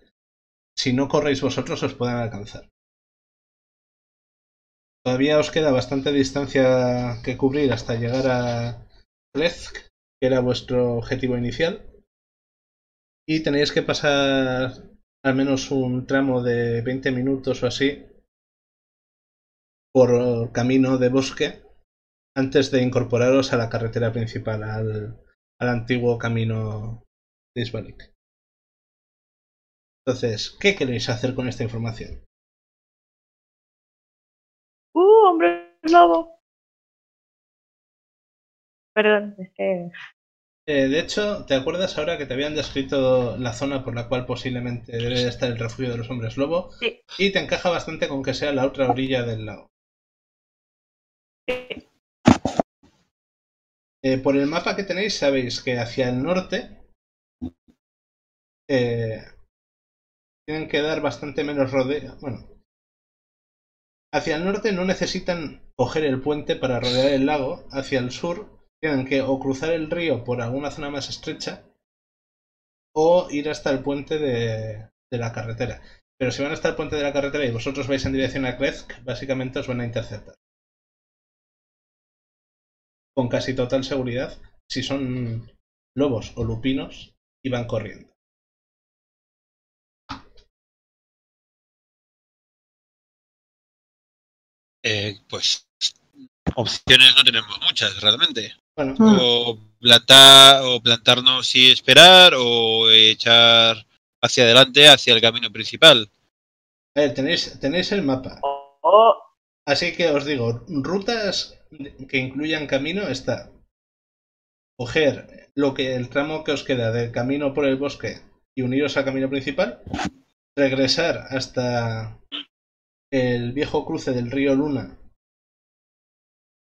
Si no corréis vosotros, os puedan alcanzar. Todavía os queda bastante distancia que cubrir hasta llegar a Lezk, que era vuestro objetivo inicial. Y tenéis que pasar al menos un tramo de 20 minutos o así por camino de bosque antes de incorporaros a la carretera principal, al, al antiguo camino de Isbalik. Entonces, ¿qué queréis hacer con esta información? ¡Uh, hombre lobo! Perdón, es que... Eh, de hecho, ¿te acuerdas ahora que te habían descrito la zona por la cual posiblemente debe de estar el refugio de los hombres lobo? Sí. Y te encaja bastante con que sea la otra orilla del lago. sí. Eh, por el mapa que tenéis sabéis que hacia el norte eh, tienen que dar bastante menos rodeo. Bueno, hacia el norte no necesitan coger el puente para rodear el lago. Hacia el sur tienen que o cruzar el río por alguna zona más estrecha o ir hasta el puente de, de la carretera. Pero si van hasta el puente de la carretera y vosotros vais en dirección a Krezk, básicamente os van a interceptar con casi total seguridad si son lobos o lupinos y van corriendo. Eh, pues opciones no tenemos muchas realmente. Mm. O, plantar, o plantarnos y esperar o echar hacia adelante, hacia el camino principal. A ver, tenéis, tenéis el mapa. O, Así que os digo, rutas que incluyan camino está. Coger lo que el tramo que os queda del camino por el bosque y uniros al camino principal. Regresar hasta el viejo cruce del río Luna.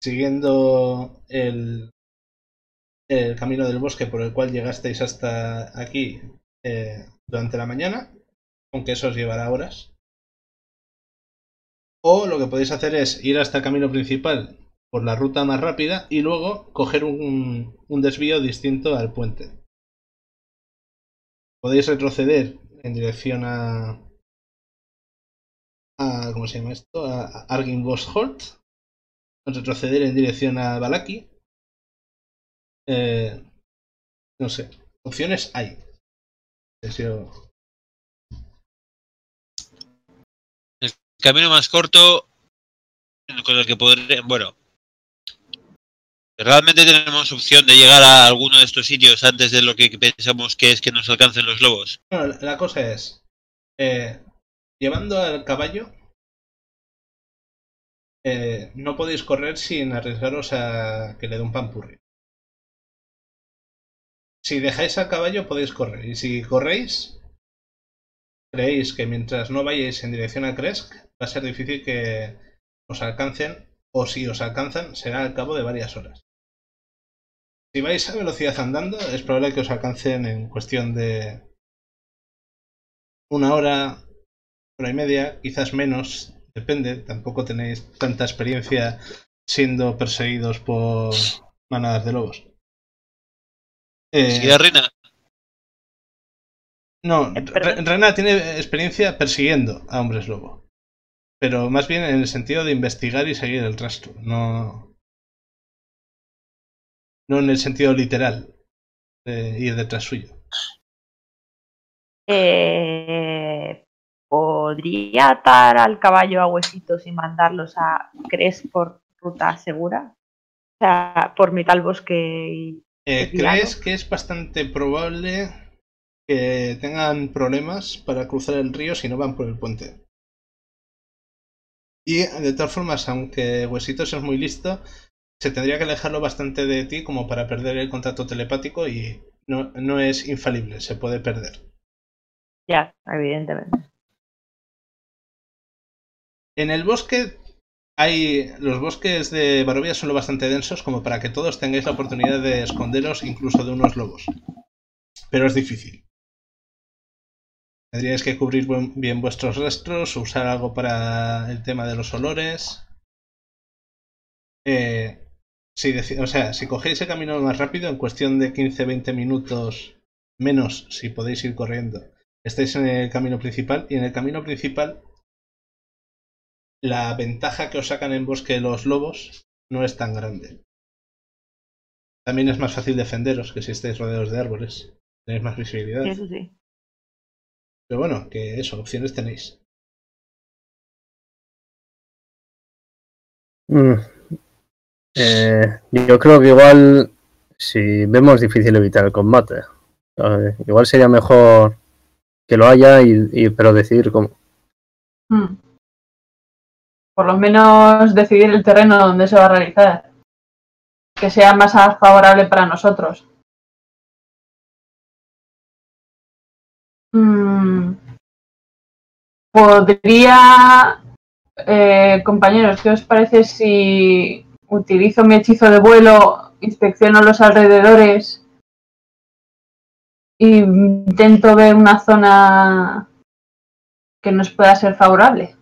Siguiendo el, camino del bosque por el cual llegasteis hasta aquí eh, durante la mañana. Aunque eso os llevará horas. O lo que podéis hacer es ir hasta el camino principal por la ruta más rápida y luego coger un, desvío distinto al puente. Podéis retroceder en dirección a. a ¿Cómo se llama esto? A. Retroceder en dirección a Balaki. Eh, no sé. Opciones hay. Camino más corto con el que podré, bueno, realmente tenemos opción de llegar a alguno de estos sitios antes de lo que pensamos que es que nos alcancen los lobos. Bueno, la, cosa es, eh, llevando al caballo, eh, no podéis correr sin arriesgaros a que le dé un pampurri. Si dejáis al caballo podéis correr, y si corréis, creéis que mientras no vayáis en dirección a Kresk, va a ser difícil que os alcancen, o si os alcanzan, será al cabo de varias horas. Si vais a velocidad andando, es probable que os alcancen en cuestión de una hora, hora y media, quizás menos, depende, tampoco tenéis tanta experiencia siendo perseguidos por manadas de lobos. Eh, Rina, no, Eh. Re- Rena tiene experiencia persiguiendo a hombres lobo, pero más bien en el sentido de investigar y seguir el rastro, no, no en el sentido literal de ir detrás suyo. eh, podría atar al caballo a huesitos y mandarlos a Cres por ruta segura. O sea, por mitad bosque y. Eh. ¿Crees que es bastante probable que tengan problemas para cruzar el río si no van por el puente? Y de todas formas, aunque Huesitos es muy listo, se tendría que alejarlo bastante de ti como para perder el contacto telepático y no, no es infalible, se puede perder. Ya, evidentemente. En el bosque hay. Los bosques de Barovia son lo bastante densos como para que todos tengáis la oportunidad de esconderos incluso de unos lobos. Pero es difícil. Tendríais que cubrir bien vuestros rastros, usar algo para el tema de los olores. Eh, si o sea, si cogéis el camino más rápido, en cuestión de 15-20 minutos menos, si podéis ir corriendo, estáis en el camino principal. Y en el camino principal la ventaja que os sacan en bosque los lobos no es tan grande. También es más fácil defenderos que si estáis rodeados de árboles. Tenéis más visibilidad. Eso sí. Pero bueno, que eso, opciones tenéis. Mm. Eh, yo creo que igual, si vemos difícil evitar el combate, eh, igual sería mejor que lo haya, y, y- pero decidir cómo. Hmm. Por lo menos decidir el terreno donde se va a realizar. Que sea más favorable para nosotros. Mm. Podría, eh, compañeros, ¿qué os parece si utilizo mi hechizo de vuelo, inspecciono los alrededores e intento ver una zona que nos pueda ser favorable?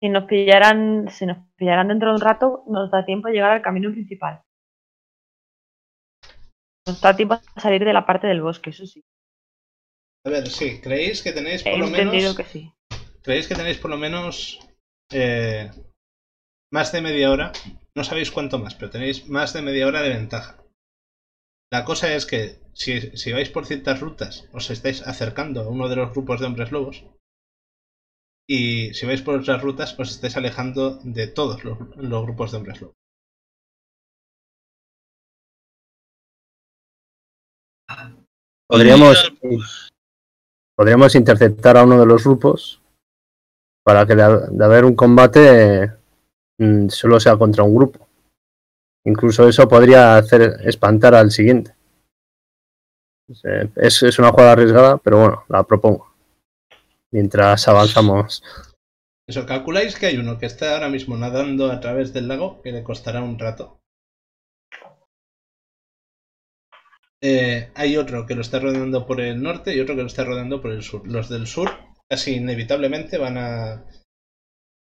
Si nos pillaran, si nos pillaran dentro de un rato, nos da tiempo a llegar al camino principal. Nos da tiempo a salir de la parte del bosque, eso sí. A ver, sí, creéis que tenéis por He lo entendido menos. que sí. Creéis que tenéis por lo menos. eh, más de media hora. No sabéis cuánto más, pero tenéis más de media hora de ventaja. La cosa es que si, si vais por ciertas rutas, os estáis acercando a uno de los grupos de hombres lobos. y si vais por otras rutas os estáis alejando de todos los, los grupos de hombres lobo. Podríamos, podríamos interceptar a uno de los grupos para que de, haber un combate mm, solo sea contra un grupo. Incluso eso podría hacer espantar al siguiente. Es, es una jugada arriesgada, pero bueno, la propongo. Mientras avanzamos. Eso, calculáis que hay uno que está ahora mismo nadando a través del lago, que le costará un rato. Eh, hay otro que lo está rodeando por el norte y otro que lo está rodeando por el sur. Los del sur casi inevitablemente van a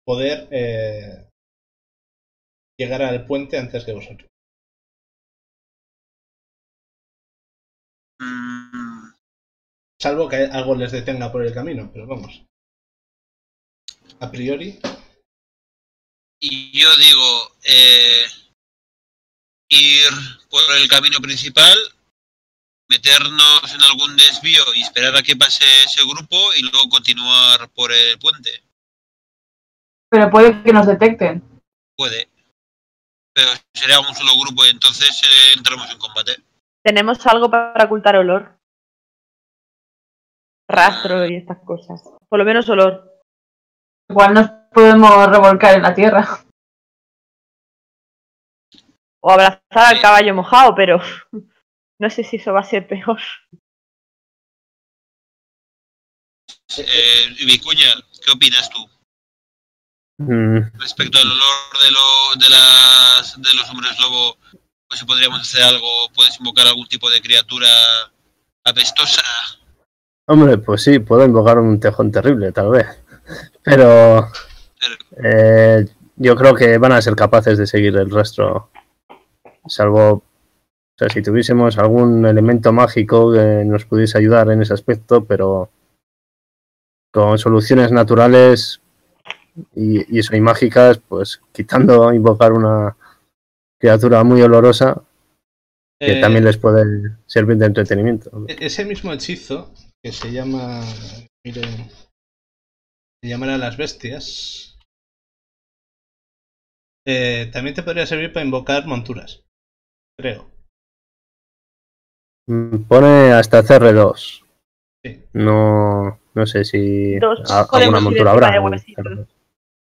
poder eh, llegar al puente antes que vosotros. Mm, Salvo que algo les detenga por el camino, pero vamos. A priori, Y yo digo, eh, ir por el camino principal, meternos en algún desvío y esperar a que pase ese grupo y luego continuar por el puente. Pero puede que nos detecten. Puede. Pero sería un solo grupo y entonces eh, entramos en combate. Tenemos algo para ocultar olor. Rastro y estas cosas. Por lo menos olor. Igual nos podemos revolcar en la tierra. O abrazar al caballo mojado, pero no sé si eso va a ser peor. Eh, Vicuña, ¿qué opinas tú Mm, respecto al olor de, lo, de, las, de los hombres lobo? Pues si podríamos hacer algo, puedes invocar algún tipo de criatura apestosa. Hombre, pues sí, puedo invocar un tejón terrible, tal vez. Pero eh, yo creo que van a ser capaces de seguir el rastro. Salvo, o sea, si tuviésemos algún elemento mágico que nos pudiese ayudar en ese aspecto, pero con soluciones naturales y, y eso, y mágicas, pues quitando invocar una criatura muy olorosa, que eh, también les puede servir de entretenimiento. e- ese mismo hechizo que se llama. Mire. Se llamará las bestias. eh, también te podría servir para invocar monturas. Creo. Pone hasta CR2. Sí. No, no sé si Dos a- alguna montura habrá. de en huesitos. CR2.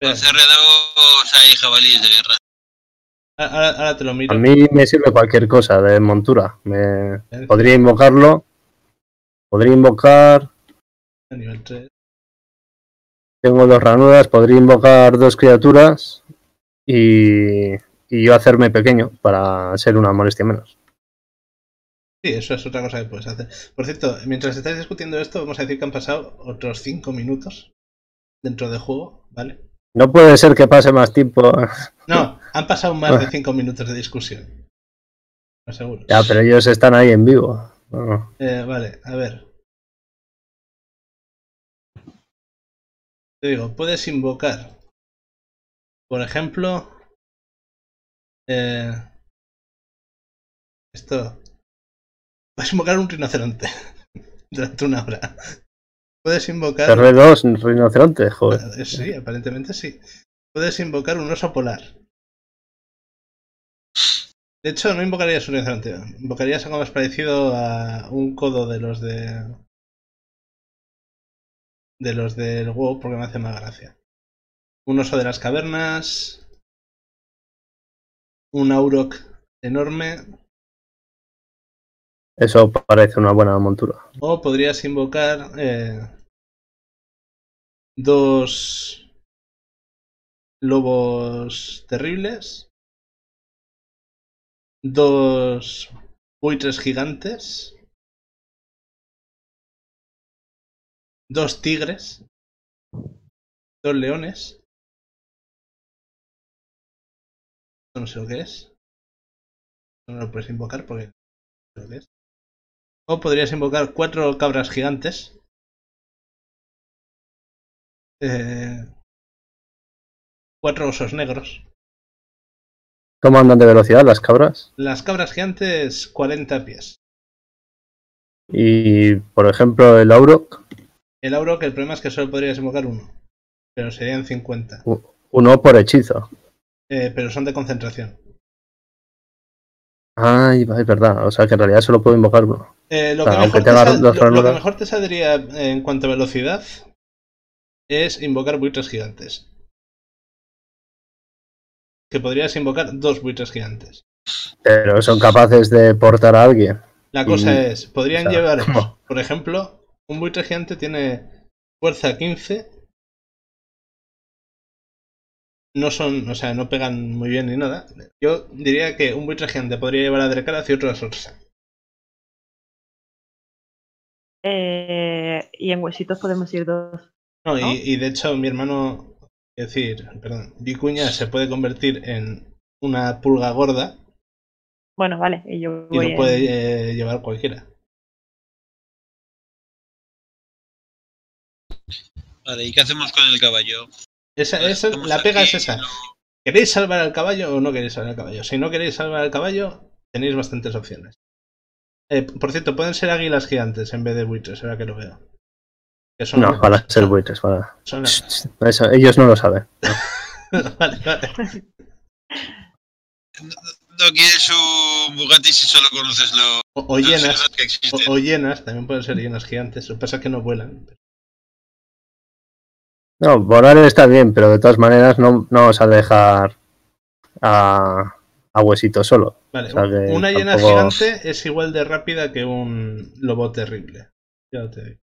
En CR2 hay jabalíes de guerra. Ahora, ahora te lo miro. A mí me sirve cualquier cosa de montura. Me, podría invocarlo. Podría invocar. A nivel 3. Tengo dos ranudas. Podría invocar dos criaturas. Y, y yo hacerme pequeño para ser una molestia menos. Sí, eso es otra cosa que puedes hacer. Por cierto, mientras estáis discutiendo esto, vamos a decir que han pasado otros 5 minutos dentro del juego, ¿vale? No puede ser que pase más tiempo. No, han pasado más de 5 minutos de discusión. Lo aseguro. Ya, pero ellos están ahí en vivo. Eh, vale, a ver. Te digo, puedes invocar, por ejemplo, eh, esto. Puedes invocar un rinoceronte durante una hora. Puedes invocar. CR2, rinoceronte, joder. Sí, aparentemente sí. Puedes invocar un oso polar. De hecho, no invocarías un rinoceronte. Invocarías algo más parecido a un codo de los de. de los del WoW, porque me hace más gracia. Un oso de las cavernas. Un auroch enorme. Eso parece una buena montura. O podrías invocar eh, dos lobos terribles, dos buitres gigantes, dos tigres, dos leones. No sé lo que es. No lo puedes invocar porque no sé lo que es. O podrías invocar cuatro cabras gigantes. Eh, cuatro osos negros. ¿Cómo andan de velocidad las cabras? Las cabras gigantes, 40 pies. Y, por ejemplo, el Auroch. El auro, que el problema es que solo podrías invocar uno. pero serían 50. Uno por hechizo. Eh, pero son de concentración. Ay, es verdad. O sea que en realidad solo puedo invocar uno. Eh, lo, Claro, que mejor te tenga sal- dos lo- lo que armaduras. mejor te saldría en cuanto a velocidad es invocar buitres gigantes. Que podrías invocar dos buitres gigantes. Pero son capaces de portar a alguien. La cosa Y- es, podrían o sea, llevar, ¿cómo? por ejemplo, un buitre gigante tiene fuerza 15. No son, o sea, no pegan muy bien ni nada. Yo diría que un buitre gigante podría llevar a Drekar y otro a Sorsa. Eh, y en huesitos podemos ir dos. No, ¿No? Y, y de hecho mi hermano, es decir, perdón, Vicuña se puede convertir en una pulga gorda Bueno, vale, y yo y voy lo en- puede eh, llevar cualquiera. Vale, ¿y qué hacemos con el caballo? Esa, esa- Estamos la pega es esa. ¿no? ¿Queréis salvar al caballo o no queréis salvar al caballo? Si no queréis salvar al caballo, tenéis bastantes opciones. Eh, por cierto, pueden ser águilas gigantes en vez de buitres, ahora que lo veo. Que son, No, para ser buitres. Para... son- Eso, ellos no lo saben. vale, vale. No quieres un Bugatti si solo conoces lo, O, o cosas que existen. o, o hienas, también pueden ser hienas gigantes. Lo que pasa es que no vuelan. No, volar está bien, pero de todas maneras no, no vamos a dejar a, a Huesito solo. Vale, O sea que una hiena tampoco- gigante es igual de rápida que un lobo terrible. Ya te digo.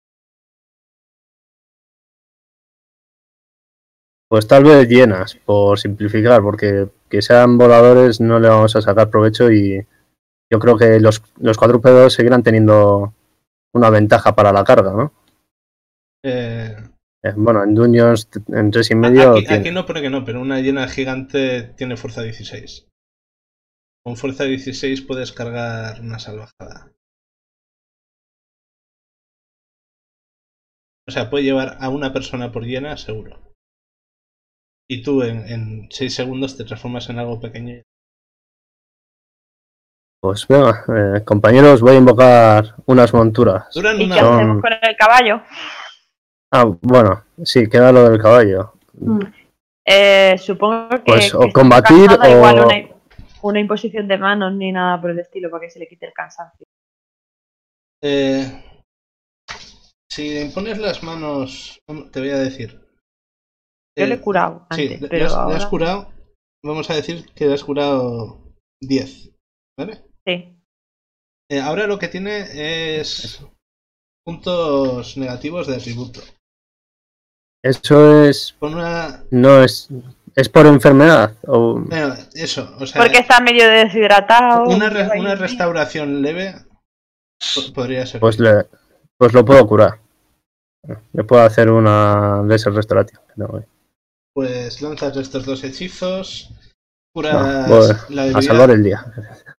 Pues tal vez llenas, por simplificar, porque que sean voladores no le vamos a sacar provecho y yo creo que los, los cuadrúpedos seguirán teniendo una ventaja para la carga, ¿no? Eh, Eh, Bueno, en Dungeons en tres y medio aquí, tiene- aquí no pone que no, pero una hiena gigante tiene fuerza 16. Con fuerza 16 puedes cargar una salvajada. O sea, puede llevar a una persona por hiena, seguro. Y tú en 6 segundos te transformas en algo pequeño. Pues venga, eh, compañeros, voy a invocar unas monturas. Duran ¿Y una qué hacemos con el caballo? Ah, bueno, sí, queda lo del caballo. Mm. Eh, supongo que. Pues, que o combatir o- Igual una, una imposición de manos ni nada por el estilo para que se le quite el cansancio. Eh, si le impones las manos, te voy a decir. Yo Eh, le he curado Sí, antes, le- pero le, has, le ahora... has curado. Vamos a decir que le has curado 10. ¿Vale? Sí. Eh, ahora lo que tiene es puntos negativos de atributo. Eso es, una. no es, es por enfermedad o Bueno, eso, o sea, Porque está medio deshidratado. una, re- restauración leve po- podría ser. pues le, pues lo puedo curar. Le puedo hacer una laser restaurativa. No, Pues lanzas estos dos hechizos. no, Curas, voy la a debilidad, salvar el día.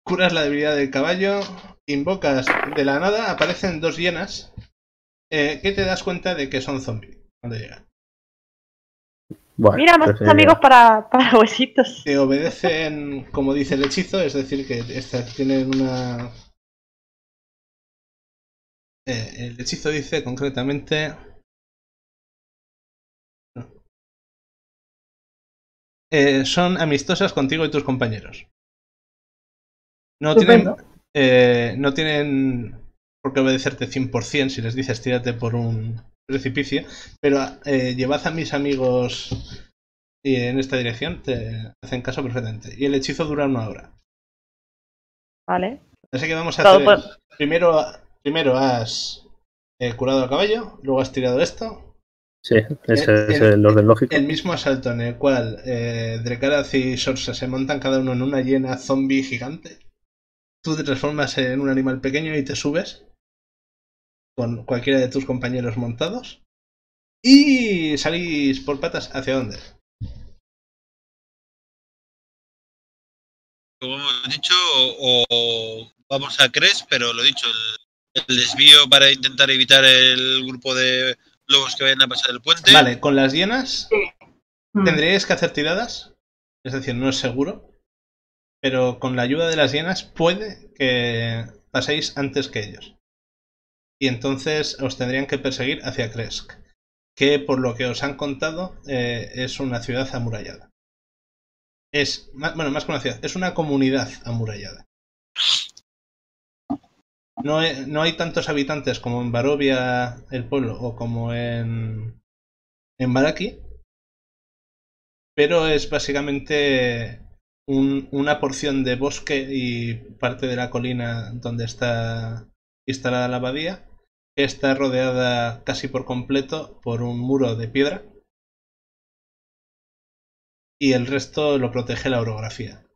curas la debilidad del caballo. Invocas de la nada, aparecen dos hienas. eh, que te das cuenta de que son zombies cuando llegan. Bueno, Mira, más pues, eh, amigos para, para huesitos. que obedecen como dice el hechizo, es decir, que estas tienen una... Eh, el hechizo dice concretamente... Eh, son amistosas contigo y tus compañeros. No tienen, eh, no tienen por qué obedecerte 100% si les dices tírate por un precipicio, pero eh, llevad a mis amigos y en esta dirección te hacen caso perfectamente. Y el hechizo dura una hora. Vale. Así que vamos a Todo hacer. Primero, primero has eh, curado al caballo, luego has tirado esto. Sí, ese el- es el- el orden lógico. El mismo asalto en el cual eh, Drekaraz y Sorsa se montan cada uno en una hiena zombie gigante. Tú te transformas en un animal pequeño y te subes con cualquiera de tus compañeros montados. Y salís por patas hacia dónde. Como hemos dicho, o, o vamos a Cres, pero lo dicho, el, el desvío para intentar evitar el grupo de lobos que vayan a pasar el puente. Vale, con las hienas Mm. tendréis que hacer tiradas. Es decir, no es seguro. Pero con la ayuda de las hienas puede que paséis antes que ellos. Y entonces os tendrían que perseguir hacia Kresk. que por lo que os han contado eh, es una ciudad amurallada. Es, bueno, más que una ciudad, es una comunidad amurallada. No, no hay tantos habitantes como en Barovia, el pueblo, o como en, en Baraki, pero es básicamente un- una porción de bosque y parte de la colina donde está instalada la abadía, está rodeada casi por completo por un muro de piedra y el resto lo protege la orografía.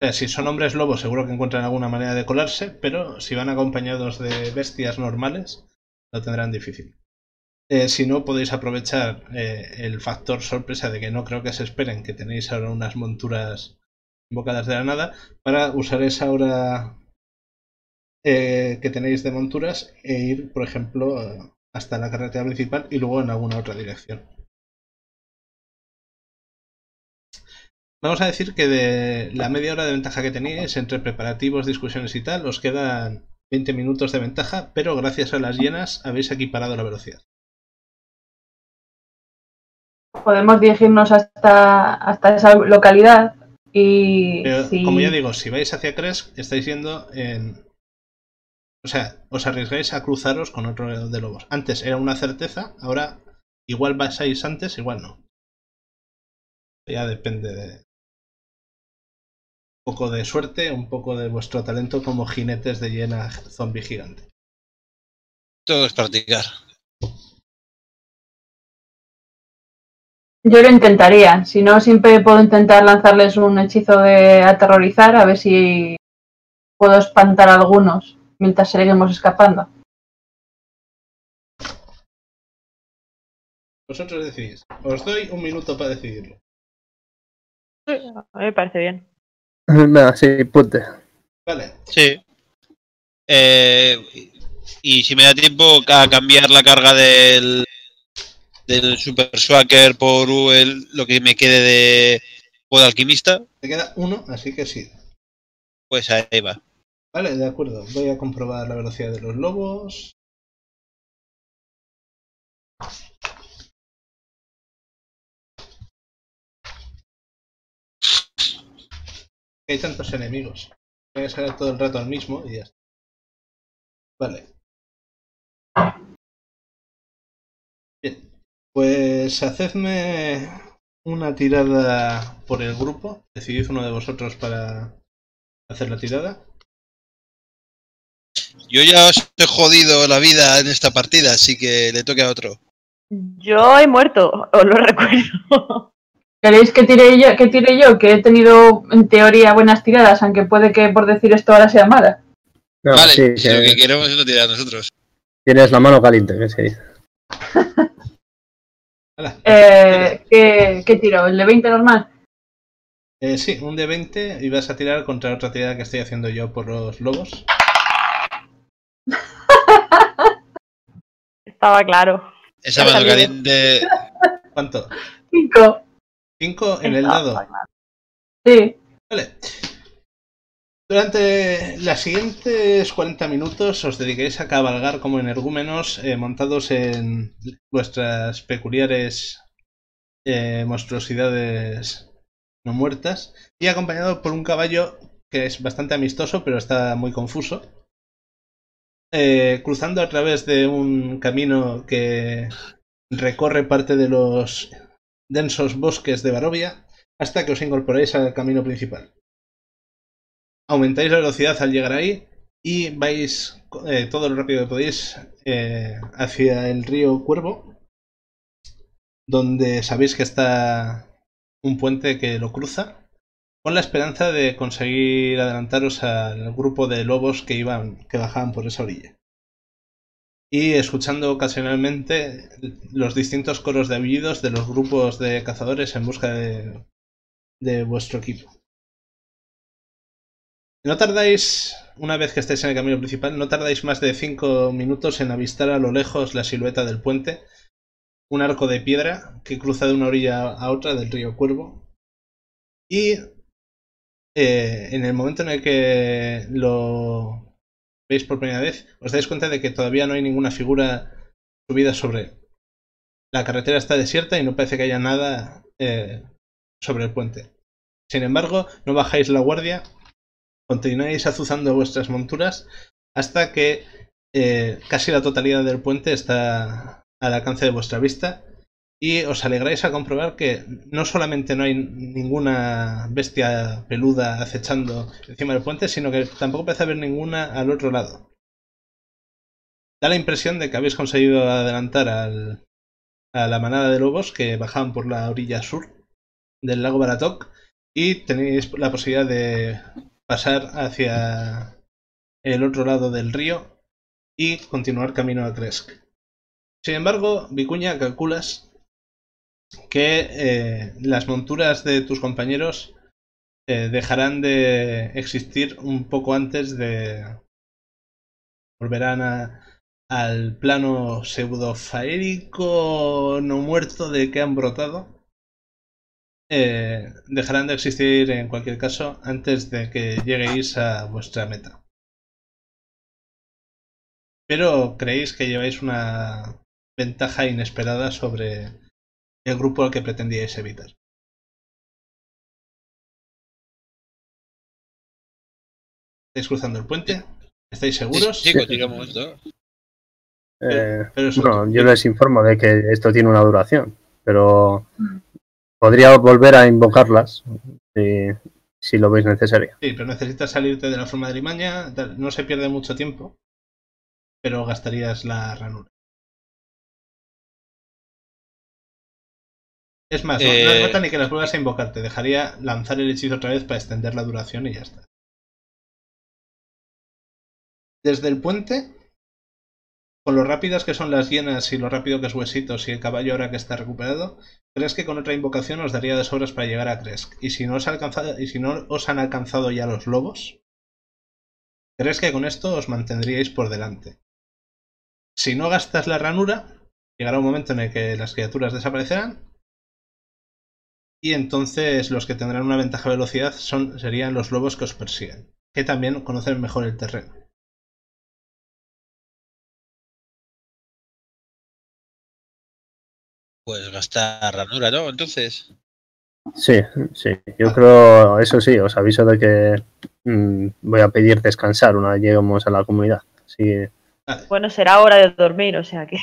O sea, si son hombres lobos seguro que encuentran alguna manera de colarse, pero si van acompañados de bestias normales lo tendrán difícil. Eh, si no, podéis aprovechar eh, el factor sorpresa de que no creo que se esperen que tenéis ahora unas monturas invocadas de la nada para usar esa hora eh, que tenéis de monturas e ir, por ejemplo, hasta la carretera principal y luego en alguna otra dirección. Vamos a decir que de la media hora de ventaja que teníais entre preparativos, discusiones y tal, os quedan 20 minutos de ventaja, pero gracias a las llenas habéis equiparado la velocidad. Podemos dirigirnos hasta, hasta esa localidad y Pero, si- como ya digo, si vais hacia Kresk, estáis yendo en. O sea, os arriesgáis a cruzaros con otro de lobos. Antes era una certeza, ahora igual pasáis antes, igual no. Ya depende de. Un poco de suerte, un poco de vuestro talento como jinetes de llena zombie gigante. Todo es practicar. yo lo intentaría. Si no, siempre puedo intentar lanzarles un hechizo de aterrorizar a ver si puedo espantar a algunos mientras seguimos escapando. Vosotros decidís. Os doy un minuto para decidirlo. A mí me parece bien. Venga, sí, pute. Vale. Sí. Eh, y si me da tiempo a cambiar la carga del, del Super Swacker por el, lo que me quede de Pod Alquimista, Te queda uno, así que sí. pues ahí va. Vale, de acuerdo. Voy a comprobar la velocidad de los lobos. Hay tantos enemigos. Voy a sacar todo el rato al mismo y ya está. Vale. Bien. Pues hacedme una tirada por el grupo. Decidid uno de vosotros para hacer la tirada. Yo ya os he jodido la vida en esta partida, así que le toque a otro. Yo he muerto, os lo recuerdo. ¿Queréis que tire yo, que tire yo? Que he tenido en teoría buenas tiradas, aunque puede que por decir esto ahora sea mala. No, vale, sí, lo que que queremos es lo tirar nosotros. tienes la mano caliente, que se dice. Eh, ¿qué, qué tiro? ¿El de 20 normal? Eh, sí, un de 20 y vas a tirar contra otra tirada que estoy haciendo yo por los lobos. Estaba claro. Esa salió. caliente. ¿Cuánto? 5. 5 en el dado. claro. Sí. Vale. Durante las siguientes 40 minutos os dediquéis a cabalgar como energúmenos eh, montados en vuestras peculiares eh, monstruosidades no muertas y acompañado por un caballo que es bastante amistoso pero está muy confuso. Eh, cruzando a través de un camino que recorre parte de los densos bosques de Barovia hasta que os incorporéis al camino principal. Aumentáis la velocidad al llegar ahí y vais eh, todo lo rápido que podéis eh, hacia el río Cuervo, donde sabéis que está un puente que lo cruza, con la esperanza de conseguir adelantaros al grupo de lobos que iban, que bajaban por esa orilla. Y escuchando ocasionalmente los distintos coros de aullidos de los grupos de cazadores en busca de, de vuestro equipo. No tardáis, una vez que estéis en el camino principal, no tardáis más de 5 minutos en avistar a lo lejos la silueta del puente, un arco de piedra que cruza de una orilla a otra del río Cuervo. Y eh, en el momento en el que lo veis por primera vez, os dais cuenta de que todavía no hay ninguna figura subida sobre él. la carretera está desierta y no parece que haya nada eh, sobre el puente. Sin embargo, no bajáis la guardia, continuáis azuzando vuestras monturas hasta que eh, casi la totalidad del puente está al alcance de vuestra vista y os alegráis a comprobar que no solamente no hay ninguna bestia peluda acechando encima del puente, sino que tampoco parece haber ninguna al otro lado. Da la impresión de que habéis conseguido adelantar al, a la manada de lobos que bajaban por la orilla sur del lago Baratok y tenéis la posibilidad de pasar hacia el otro lado del río y continuar camino a Kresk. Sin embargo, Vicuña, calculas que eh, las monturas de tus compañeros eh, dejarán de existir un poco antes de... volverán a, al plano pseudofaérico no muerto de que han brotado. Eh, dejarán de existir en cualquier caso antes de que lleguéis a vuestra meta. Pero creéis que lleváis una ventaja inesperada sobre el grupo al que pretendíais evitar. ¿Estáis cruzando el puente? ¿Estáis seguros? Sí, continuamos, ¿no? Eh, Pero eso- yo les informo de que esto tiene una duración, pero podría volver a invocarlas si, si lo veis necesario. Sí, pero necesitas salirte de la forma de limaña. No se pierde mucho tiempo, pero gastarías la ranura. Es más, no- no Eh, hace falta ni que las vuelvas a invocar. Te dejaría lanzar el hechizo otra vez para extender la duración y ya está. Desde el puente, con lo rápidas que son las hienas y lo rápido que es Huesitos y el caballo ahora que está recuperado, crees que con otra invocación os daría de sobras para llegar a Kresk. Y si no os, alcanzado, y si no os han alcanzado ya los lobos, crees que con esto os mantendríais por delante. Si no gastas la ranura, llegará un momento en el que las criaturas desaparecerán. Y entonces los que tendrán una ventaja de velocidad son, serían los lobos que os persiguen, que también conocen mejor el terreno. Pues gastar ranura, ¿no? Entonces. Sí, sí, yo creo, eso sí, os aviso de que mm, voy a pedir descansar una vez lleguemos a la comunidad. Así que- Bueno, será hora de dormir, o sea que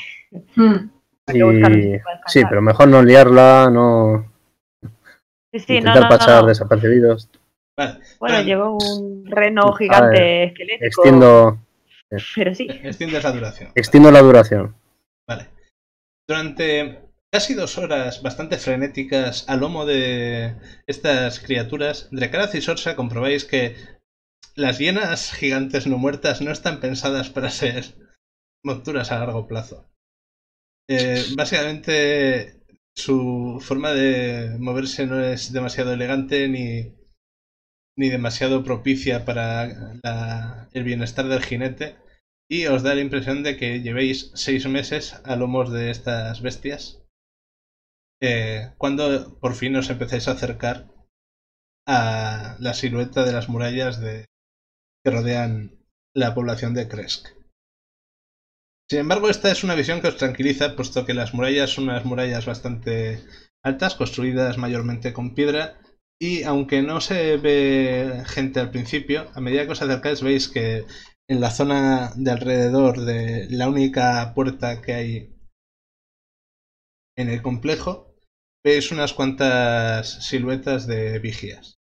Hmm. hay que buscar un y- para sí, pero mejor no liarla, no Sí, sí, intentar no, no, pasar no. desapercibidos. Vale, Bueno, llegó un reno gigante esquelético. Extiendo, Pero sí. extiendes la duración. extiendo la duración. Vale. Durante casi dos horas bastante frenéticas al lomo de estas criaturas, Drekaraz y Sorsa comprobáis que las hienas gigantes no muertas no están pensadas para ser monturas a largo plazo. Eh, básicamente su forma de moverse no es demasiado elegante ni, ni demasiado propicia para la- el bienestar del jinete y os da la impresión de que llevéis seis meses a lomos de estas bestias eh, cuando por fin os empezáis a acercar a la silueta de las murallas de, que rodean la población de Kresk. Sin embargo, esta es una visión que os tranquiliza, puesto que las murallas son unas murallas bastante altas, construidas mayormente con piedra, y aunque no se ve gente al principio, a medida que os acercáis veis que en la zona de alrededor de la única puerta que hay en el complejo, veis unas cuantas siluetas de vigías.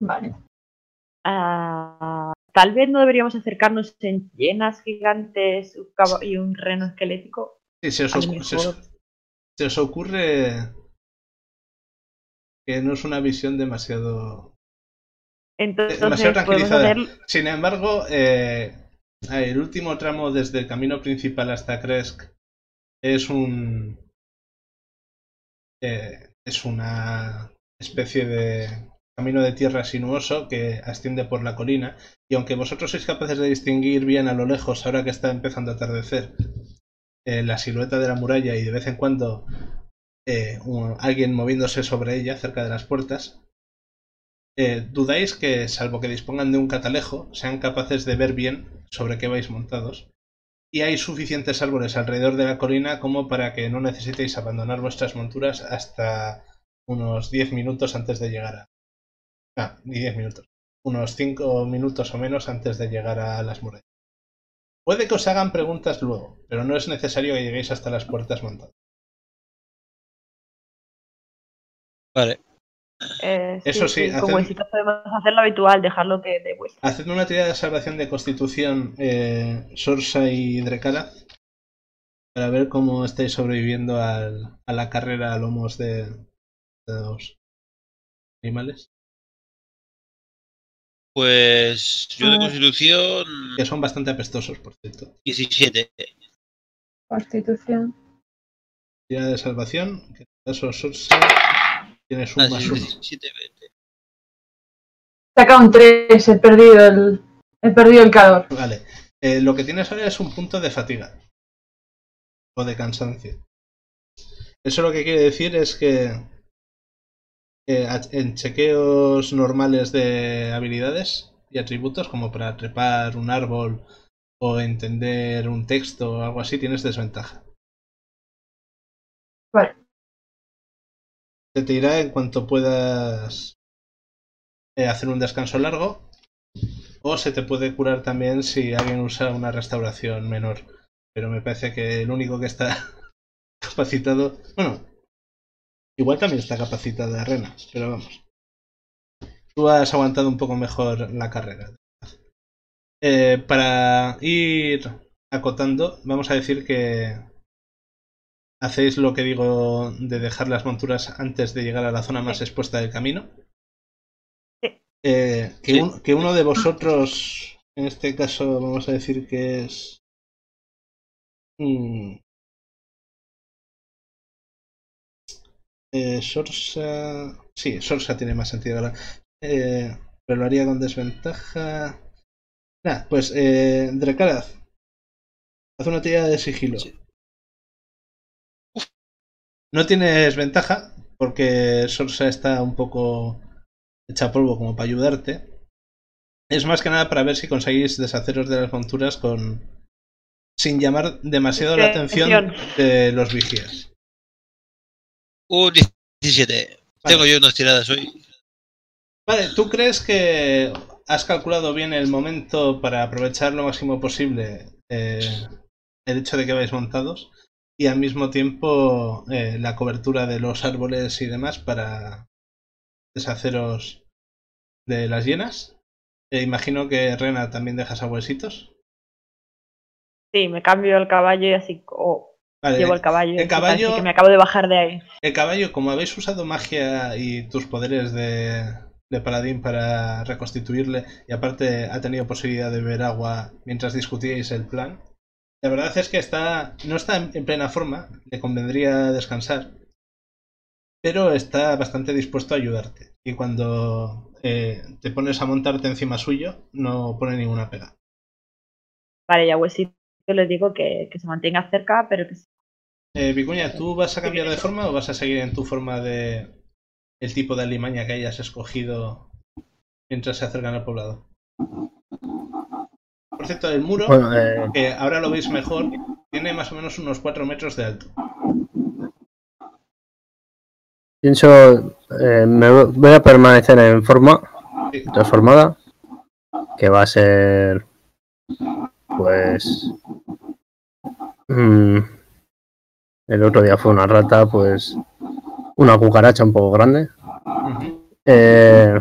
Vale. Ah, tal vez no deberíamos acercarnos en llenas gigantes y un reno esquelético. Sí, se os, se os- mejor. se os ocurre que no es una visión demasiado Entonces demasiado tranquilizada. hacer Sin embargo, eh, el último tramo desde el camino principal hasta Kresk es un. eh, es una especie de camino de tierra sinuoso que asciende por la colina. Y aunque vosotros sois capaces de distinguir bien a lo lejos, ahora que está empezando a atardecer, eh, la silueta de la muralla y de vez en cuando eh, alguien moviéndose sobre ella cerca de las puertas, eh, dudáis que, salvo que dispongan de un catalejo, sean capaces de ver bien sobre qué vais montados. y hay suficientes árboles alrededor de la colina como para que no necesitéis abandonar vuestras monturas hasta unos 10 minutos antes de llegar a... Ah, ni 10 minutos. Unos 5 minutos o menos antes de llegar a las murallas. Puede que os hagan preguntas luego, pero no es necesario que lleguéis hasta las puertas montadas. Vale. Eh, Eso sí, Como hacen- si podemos hacer lo habitual, dejarlo que de vuelta. Hacedme una tirada de salvación de constitución, eh, Sorsa y Drekala, para ver cómo estáis sobreviviendo al- a la carrera a lomos de, de los animales, Pues yo de Ah. constitución que son bastante apestosos, por cierto. 17. Constitución. Tirada de salvación, que en caso Sorsa tienes un Ah, más sí, uno. 17, 20. Saca un 3, he perdido el. He perdido el calor. Vale. Eh, lo que tienes ahora es un punto de fatiga. O de cansancio. Eso lo que quiere decir es que eh, en chequeos normales de habilidades y atributos, como para trepar un árbol o entender un texto o algo así, tienes desventaja. Vale. Se te irá en cuanto puedas eh, hacer un descanso largo. O se te puede curar también si alguien usa una restauración menor. Pero me parece que el único que está capacitado. Bueno, igual también está capacitada Rena, pero vamos. Tú has aguantado un poco mejor la carrera. Eh, para ir acotando, vamos a decir que hacéis lo que digo de dejar las monturas antes de llegar a la zona más expuesta del camino. Eh, que, Sí. un- que uno de vosotros, en este caso, vamos a decir que es. mm, eh, Sorsa. Sí, Sorsa tiene más sentido ahora. Eh, pero lo haría con desventaja. Nah, pues eh, Drekaraz. Haz una tirada de sigilo. Sí. No tienes ventaja, porque Sorsa está un poco hecha polvo como para ayudarte. Es más que nada para ver si conseguís deshaceros de las monturas con. sin llamar demasiado la atención Atención. de los vigías. Un 17. Tengo yo unas tiradas hoy. Vale, ¿tú crees que has calculado bien el momento para aprovechar lo máximo posible eh, el hecho de que vais montados y al mismo tiempo eh, la cobertura de los árboles y demás para deshaceros de las llenas? E imagino que Rena también dejas a huesitos. Sí, me cambio el caballo y así. O Vale, llevo el caballo. el caballo- que me acabo de bajar de ahí. El caballo, como habéis usado magia y tus poderes de, de paladín para reconstituirle, y aparte ha tenido posibilidad de beber agua mientras discutíais el plan, la verdad es que está no está en, en plena forma, le convendría descansar, pero está bastante dispuesto a ayudarte. Y cuando eh, te pones a montarte encima suyo, no pone ninguna pega. Vale, ya huesito les digo que, que se mantenga cerca, pero que Eh, Vicuña, ¿tú vas a cambiar de forma o vas a seguir en tu forma de el tipo de alimaña que hayas escogido mientras se acercan al poblado? Por cierto, el muro, Bueno, eh, que ahora lo veis mejor, tiene más o menos unos 4 metros de alto. pienso, eh, me vo- voy a permanecer en forma Sí. transformada, que va a ser, pues, mm, el otro día fue una rata, pues, una cucaracha un poco grande, eh,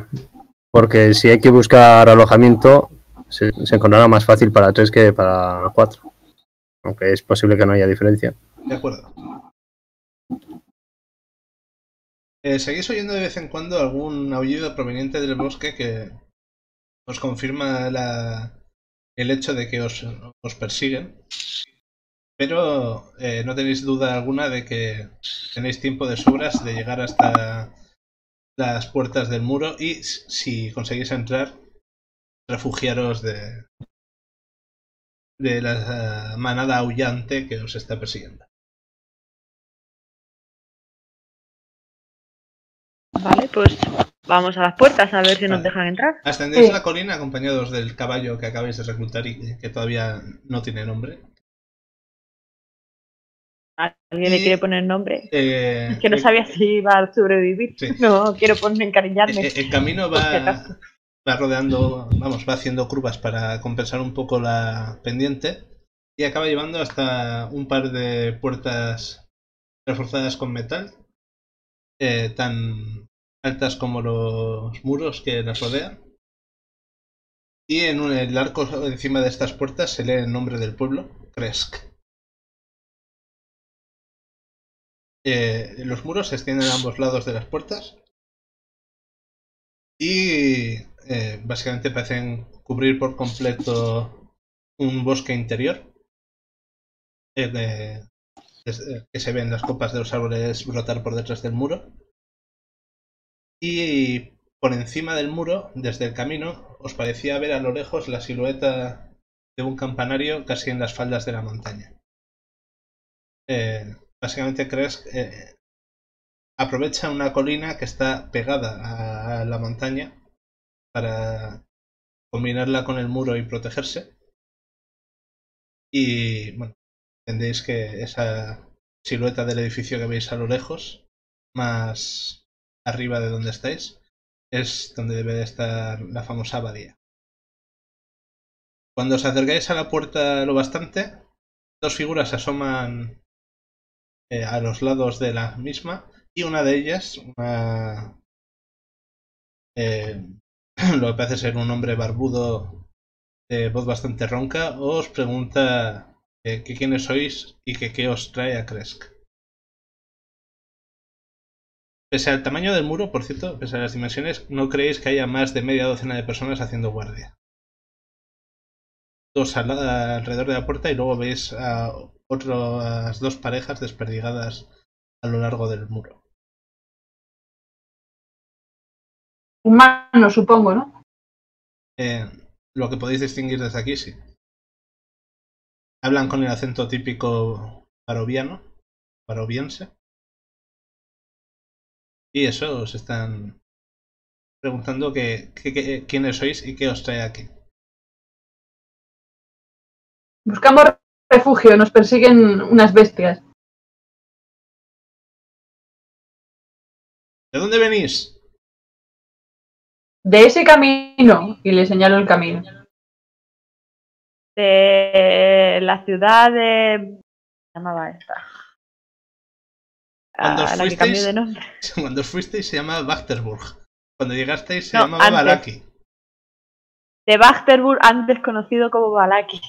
porque si hay que buscar alojamiento, se, se encontrará más fácil para tres que para cuatro, aunque es posible que no haya diferencia. De acuerdo. Eh, ¿Seguís oyendo de vez en cuando algún aullido proveniente del bosque que os confirma la- el hecho de que os, os persiguen? Pero eh, no tenéis duda alguna de que tenéis tiempo de sobras de llegar hasta las puertas del muro y si conseguís entrar, refugiaros de, de la manada aullante que os está persiguiendo. Vale, pues vamos a las puertas a ver si nos dejan entrar. Ascendéis Sí. la colina acompañados del caballo que acabáis de reclutar y que todavía no tiene nombre. ¿Alguien le quiere poner nombre? Eh, que no el- sabía si iba a sobrevivir. Sí. No, quiero poner encariñarme. Eh, El camino va, va rodeando, vamos, va haciendo curvas para compensar un poco la pendiente y acaba llevando hasta un par de puertas reforzadas con metal, eh, tan altas como los muros que las rodean. Y en un- el arco encima de estas puertas se lee el nombre del pueblo, Kresk. Eh, los muros se extienden a ambos lados de las puertas. Y eh, básicamente parecen cubrir por completo un bosque interior eh, que se ven las copas de los árboles brotar por detrás del muro. Y por encima del muro desde el camino os parecía ver a lo lejos la silueta de un campanario casi en las faldas de la montaña básicamente crees eh, aprovecha una colina que está pegada a la montaña para combinarla con el muro y protegerse. Y bueno, entendéis que esa silueta del edificio que veis a lo lejos, más arriba de donde estáis, es donde debe de estar la famosa abadía. Cuando os acercáis a la puerta lo bastante, dos figuras asoman eh, a los lados de la misma y una de ellas, una, eh, lo que parece ser un hombre barbudo de voz bastante ronca, os pregunta eh, quiénes sois y que qué os trae a Kresk. Pese al tamaño del muro, por cierto, pese a las dimensiones, no creéis que haya más de media docena de personas haciendo guardia. Dos al- alrededor de la puerta y luego veis a otras dos parejas desperdigadas a lo largo del muro. Humano, supongo, ¿no? Eh, lo que podéis distinguir desde aquí, sí. Hablan con el acento típico paroviano, paroviense. Y eso os están preguntando que, que- que- quiénes sois y qué os trae aquí. Buscamos refugio, nos persiguen unas bestias. ¿De dónde venís? De ese camino, y le señalo el camino. De la ciudad de. ¿cómo se llamaba esta? Cuando Ah, la que fuisteis- de nombre. Cuando os fuisteis se llamaba Bachterburg. Cuando llegasteis se No, llamaba antes. Balaki. De Bachterburg, antes conocido como Balaki.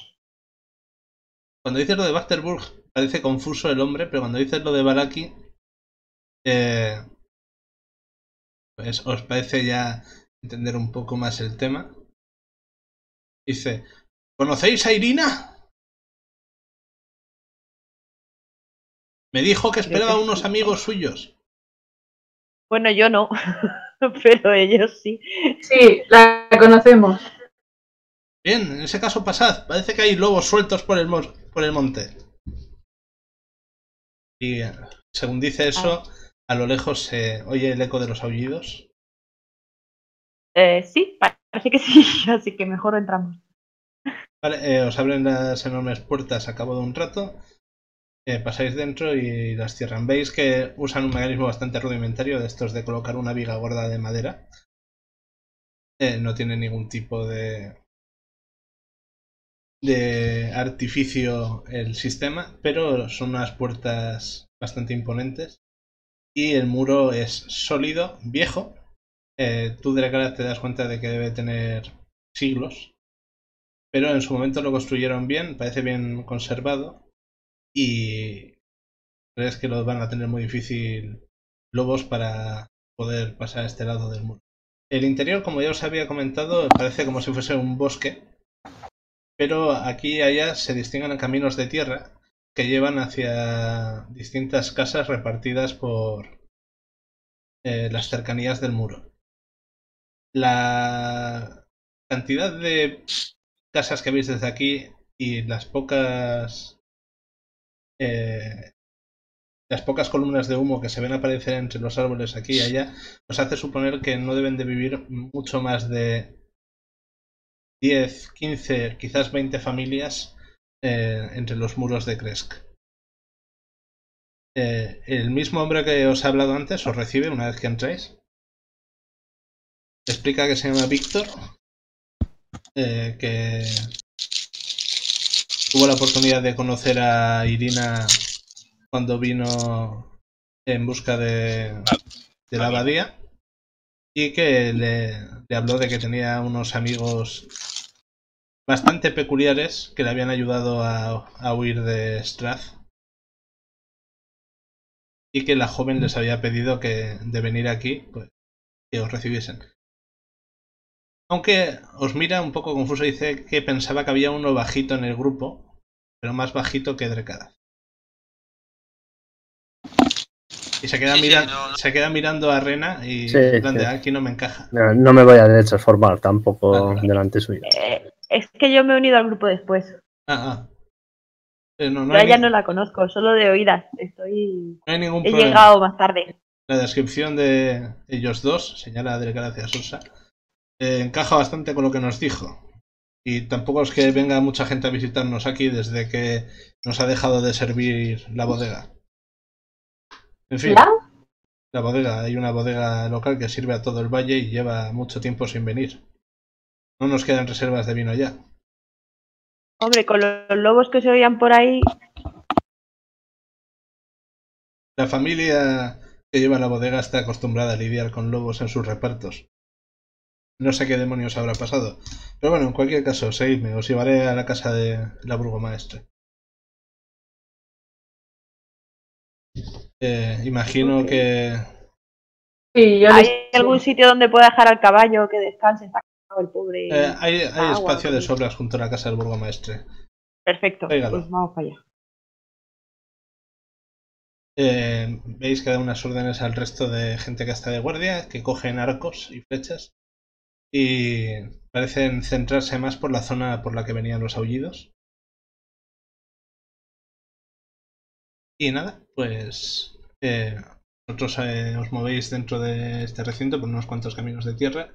Cuando dices lo de Bachterburg parece confuso el hombre, pero cuando dices lo de Balaki, eh, pues os parece ya entender un poco más el tema. Dice, ¿conocéis a Irina? Me dijo que esperaba unos amigos suyos. Bueno, yo no, pero ellos sí. Sí, la conocemos. Bien, en ese caso pasad. Parece que hay lobos sueltos por el, por el monte. Y según dice eso, a lo lejos se oye el eco de los aullidos. Eh, sí, parece que sí, así que mejor entramos. Vale, eh, os abren las enormes puertas a cabo de un rato. eh, pasáis dentro y las cierran. Veis que usan un mecanismo bastante rudimentario de estos de colocar una viga gorda de madera. Eh, no tiene ningún tipo de de artificio el sistema, pero son unas puertas bastante imponentes y el muro es sólido, viejo. Eh, tú de la cara te das cuenta de que debe tener siglos, pero en su momento lo construyeron bien, parece bien conservado y crees que lo van a tener muy difícil lobos para poder pasar a este lado del muro. El interior, como ya os había comentado, parece como si fuese un bosque, pero aquí y allá se distinguen caminos de tierra que llevan hacia distintas casas repartidas por eh, las cercanías del muro. La cantidad de casas que veis desde aquí y las pocas eh, las pocas columnas de humo que se ven aparecer entre los árboles aquí y allá nos hace suponer que no deben de vivir mucho más de 10, 15, quizás 20 familias eh, entre los muros de Kresk. eh, el mismo hombre que os he hablado antes os recibe una vez que entréis. Explica que se llama Víctor, eh, que tuvo la oportunidad de conocer a Irina cuando vino en busca de, de la abadía y que le habló de que tenía unos amigos bastante peculiares que le habían ayudado a, a huir de Strath y que la joven les había pedido que de venir aquí pues que os recibiesen aunque os mira un poco confuso y dice que pensaba que había uno bajito en el grupo pero más bajito que Drekada y se queda, Sí, sí, mira- no, no. se queda mirando a Rena y Sí, en plan de, sí. aquí no me encaja No, no me voy a transformar tampoco Ah, claro. delante suyo. Eh, es que yo me he unido al grupo después. ah, ah. Eh, no, no Yo a hay, ella ni- no la conozco, solo de oídas. Estoy. no hay ningún He problema llegado más tarde. La descripción de ellos dos, señala hacia Sosa, eh, encaja bastante con lo que nos dijo. Y tampoco es que venga mucha gente a visitarnos aquí desde que nos ha dejado de servir la bodega. En fin, ¿La? la bodega, hay una bodega local que sirve a todo el valle y lleva mucho tiempo sin venir. No nos quedan reservas de vino ya. Hombre, con los lobos que se oían por ahí, La familia que lleva la bodega está acostumbrada a lidiar con lobos en sus repartos. No sé qué demonios habrá pasado. Pero bueno, en cualquier caso, seguidme, os llevaré a la casa de la burgomaestre. Eh, imagino que... Sí, yo ¿hay les- algún sitio donde pueda dejar al caballo que descanse? Está el pobre. eh, hay, hay Agua, espacio de sobras junto a la casa del burgomaestre. Perfecto. Pues vamos para allá. Eh, Veis que da unas órdenes al resto de gente que está de guardia, que cogen arcos y flechas. Y parecen centrarse más por la zona por la que venían los aullidos. Y nada, pues eh, vosotros eh, os movéis dentro de este recinto por unos cuantos caminos de tierra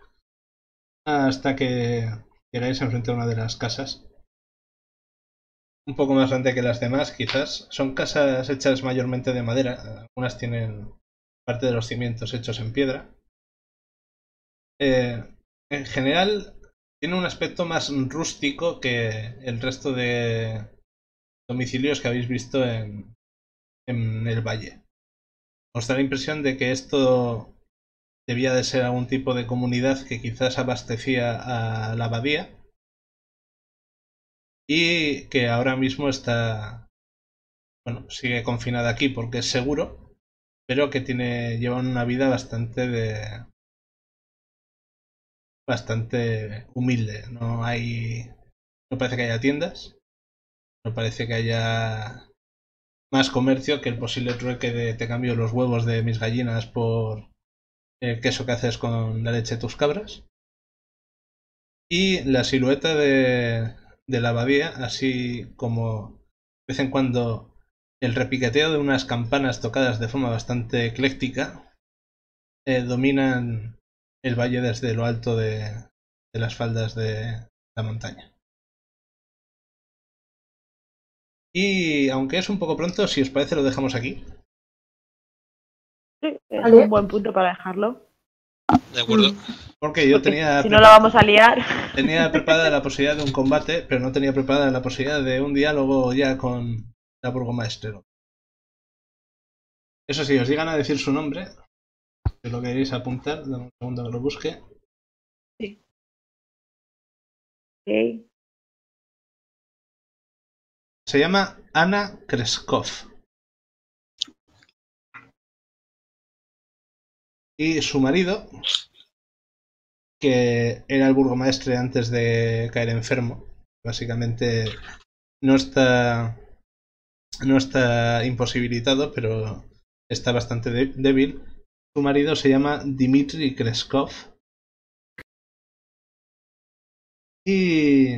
hasta que llegáis enfrente de una de las casas. Un poco más grande que las demás, quizás. Son casas hechas mayormente de madera. Algunas tienen parte de los cimientos hechos en piedra. Eh, en general, tiene un aspecto más rústico que el resto de domicilios que habéis visto en, en el valle. Os da la impresión de que esto debía de ser algún tipo de comunidad que quizás abastecía a la abadía. Y que ahora mismo está bueno sigue confinada aquí porque es seguro pero que tiene llevan una vida bastante de bastante humilde. No hay no parece que haya tiendas no parece que haya más comercio que el posible trueque de te cambio los huevos de mis gallinas por el queso que haces con la leche de tus cabras y la silueta de, de la abadía, así como de vez en cuando el repiqueteo de unas campanas tocadas de forma bastante ecléctica, eh, dominan el valle desde lo alto de, de las faldas de la montaña. Y aunque es un poco pronto, si os parece lo dejamos aquí. Sí, es Vale. un buen punto para dejarlo. De acuerdo. Porque yo Porque tenía, si no la vamos a liar. tenía preparada la posibilidad de un combate, pero no tenía preparada la posibilidad de un diálogo ya con la burgomaestre. Eso sí, os llegan a decir su nombre, que lo queréis apuntar, dame un segundo que lo busque. Ok. Se llama Ana Kreskov. Y su marido, que era el burgomaestre antes de caer enfermo, básicamente no está no está imposibilitado, pero está bastante débil. Su marido se llama Dmitry Kreskov. Y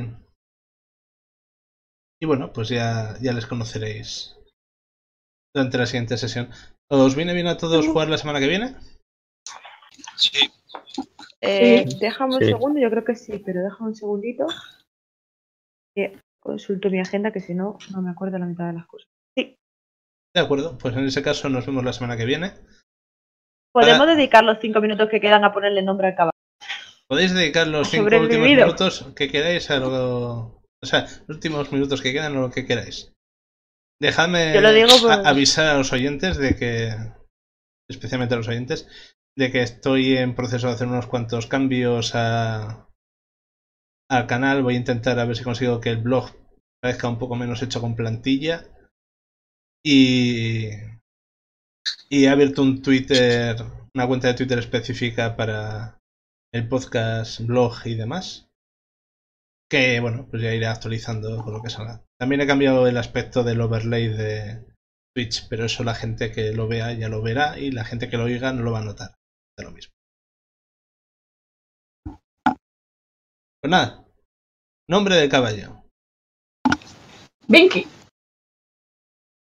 y bueno, pues ya, ya les conoceréis durante la siguiente sesión. ¿Os viene bien a todos jugar la semana que viene? Sí. Eh, déjame un Sí. segundo, yo creo que sí, pero déjame un segundito. Que consulto mi agenda, que si no, no me acuerdo la mitad de las cosas. De De acuerdo, pues en ese caso nos vemos la semana que viene. Podemos Para- dedicar los cinco minutos que quedan a ponerle nombre al caballo. Podéis dedicar los cinco últimos minutos que queráis a lo. O sea, los últimos minutos que quedan a lo que queráis. Dejadme Yo lo digo por- a- avisar a los oyentes de que. Especialmente a los oyentes. De que estoy en proceso de hacer unos cuantos cambios al canal. Voy a intentar a ver si consigo que el blog parezca un poco menos hecho con plantilla. Y. Y he abierto un Twitter. Una cuenta de Twitter específica para el podcast, blog y demás. Que bueno, pues ya iré actualizando con lo que salga. También he cambiado el aspecto del overlay de Twitch, pero eso la gente que lo vea ya lo verá y la gente que lo oiga no lo va a notar. De lo mismo. Pues nada. Nombre del caballo. Vinky,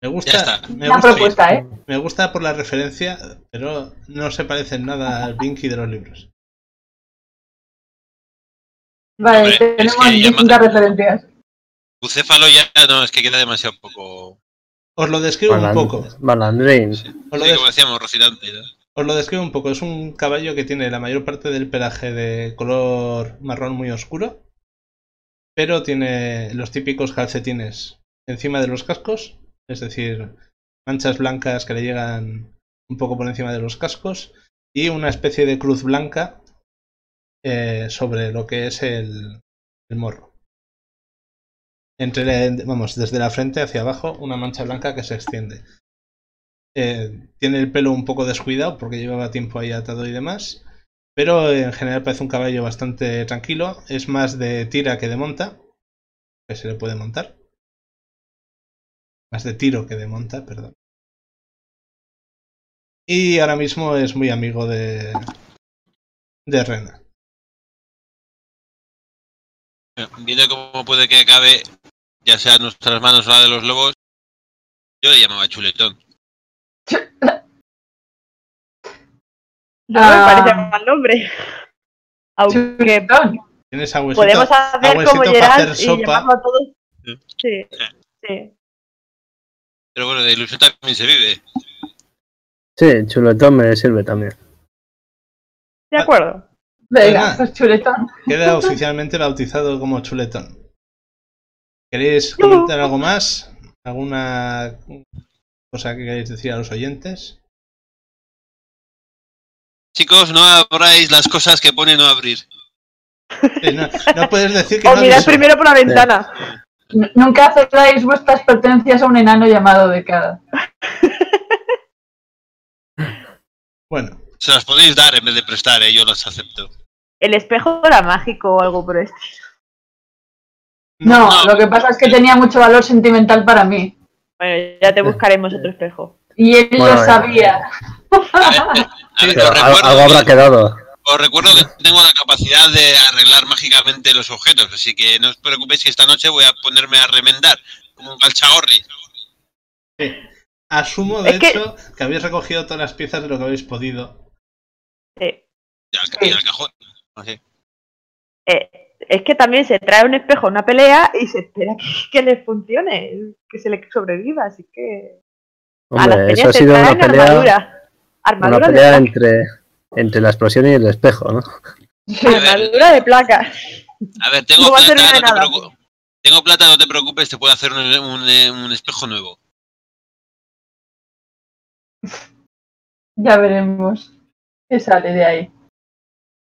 Me gusta, me la gusta, propuesta, ¿eh? me gusta por la referencia, pero no se parece en nada al Binky de los libros. Vale, Hombre, es tenemos que distintas referencias. Bucéfalo ya no, es que queda demasiado poco. Os lo describo un poco. Malandrín. Sí, Os lo, Sí, des- como decíamos, Rocinante. ¿no? Os lo describo un poco. Es un caballo que tiene la mayor parte del pelaje de color marrón muy oscuro, pero tiene los típicos calcetines encima de los cascos, es decir, manchas blancas que le llegan un poco por encima de los cascos y una especie de cruz blanca eh, sobre lo que es el, el morro. Entre, vamos, desde la frente hacia abajo, una mancha blanca que se extiende. Eh, tiene el pelo un poco descuidado porque llevaba tiempo ahí atado y demás. Pero en general parece un caballo bastante tranquilo. Es más de tira que de monta. Que se le puede montar. Más de tiro que de monta, perdón. Y ahora mismo es muy amigo de. de Rena. Viendo cómo puede que acabe, ya sea nuestras manos o la de los lobos, yo le llamaba chuletón. No me Ah. parece mal nombre. Aunque. Tienes podemos hacer como Gerard hacer y sopa. llamarlo a todos. Sí, sí. Pero bueno, de ilusión también se vive. Sí, chuletón me sirve también. De Ah. acuerdo. Venga, Venga. pues chuletón. Queda oficialmente bautizado como chuletón. ¿Queréis comentar algo más? ¿Alguna cosa que queréis decir a los oyentes? Chicos, no abráis las cosas que pone no abrir. Sí, no, no puedes decir que O no mirad primero por la ventana. Nunca cedáis vuestras pertenencias a un enano llamado Decada. Bueno, Se las podéis dar en vez de prestar, ¿eh? yo las acepto. El espejo era mágico o algo por esto. No, No. lo que pasa es que tenía mucho valor sentimental para mí. Bueno, ya te buscaremos otro espejo. Y él Bueno, lo eh. sabía. Ver, recuerdo algo habrá que, quedado. os recuerdo que tengo la capacidad de arreglar mágicamente los objetos, así que no os preocupéis que esta noche voy a ponerme a remendar como un calchagorri. sí. Asumo, de Es hecho, que habéis recogido todas las piezas de lo que habéis podido. Sí. Y al, ca- y al cajón. Así. Eh, es que también se trae un espejo a una pelea y se espera que, que le funcione, que se le sobreviva. Así que a las Hombre, eso ha se sido una pelea, armadura. una pelea entre, entre la explosión y el espejo, ¿no? armadura de placa. A ver, tengo No plata, no te nada. Tengo plata, no te preocupes, te puedo hacer un, un, un espejo nuevo. Ya veremos qué sale de ahí.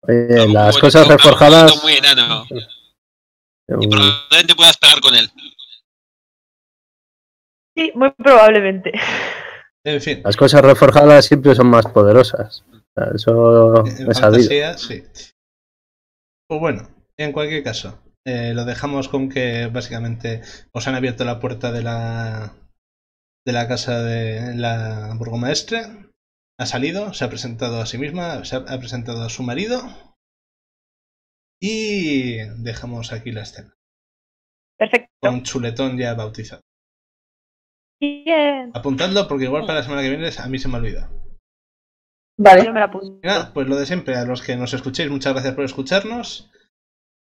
Oye, Algo las cosas reforjadas. muy enano. Y probablemente puedas pegar con él. Sí, muy probablemente. En fin, Las cosas reforjadas siempre son más poderosas. Eso en es fantasía, sí. Pues bueno, en cualquier caso, eh, lo dejamos con que básicamente os han abierto la puerta de la de la casa de la burgomaestre. Ha salido, se ha presentado a sí misma, se ha, presentado a su marido. Y dejamos aquí la escena. Perfecto. Con chuletón ya bautizado. Bien. Apuntadlo porque igual para la semana que viene a mí se me olvida. Yo Vale. me la apunto. Y nada, pues lo de siempre, a los que nos escuchéis, muchas gracias por escucharnos.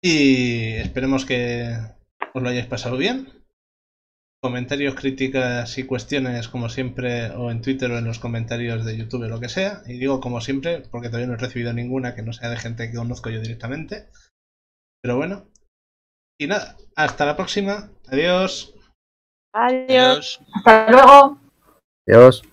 Y esperemos que os lo hayáis pasado bien. Comentarios, críticas y cuestiones como siempre o en Twitter o en los comentarios de YouTube o lo que sea. Y digo como siempre porque todavía no he recibido ninguna que no sea de gente que conozco yo directamente. Pero bueno. Y nada, hasta la próxima. Adiós. Adiós. Adiós. Hasta luego. Adiós.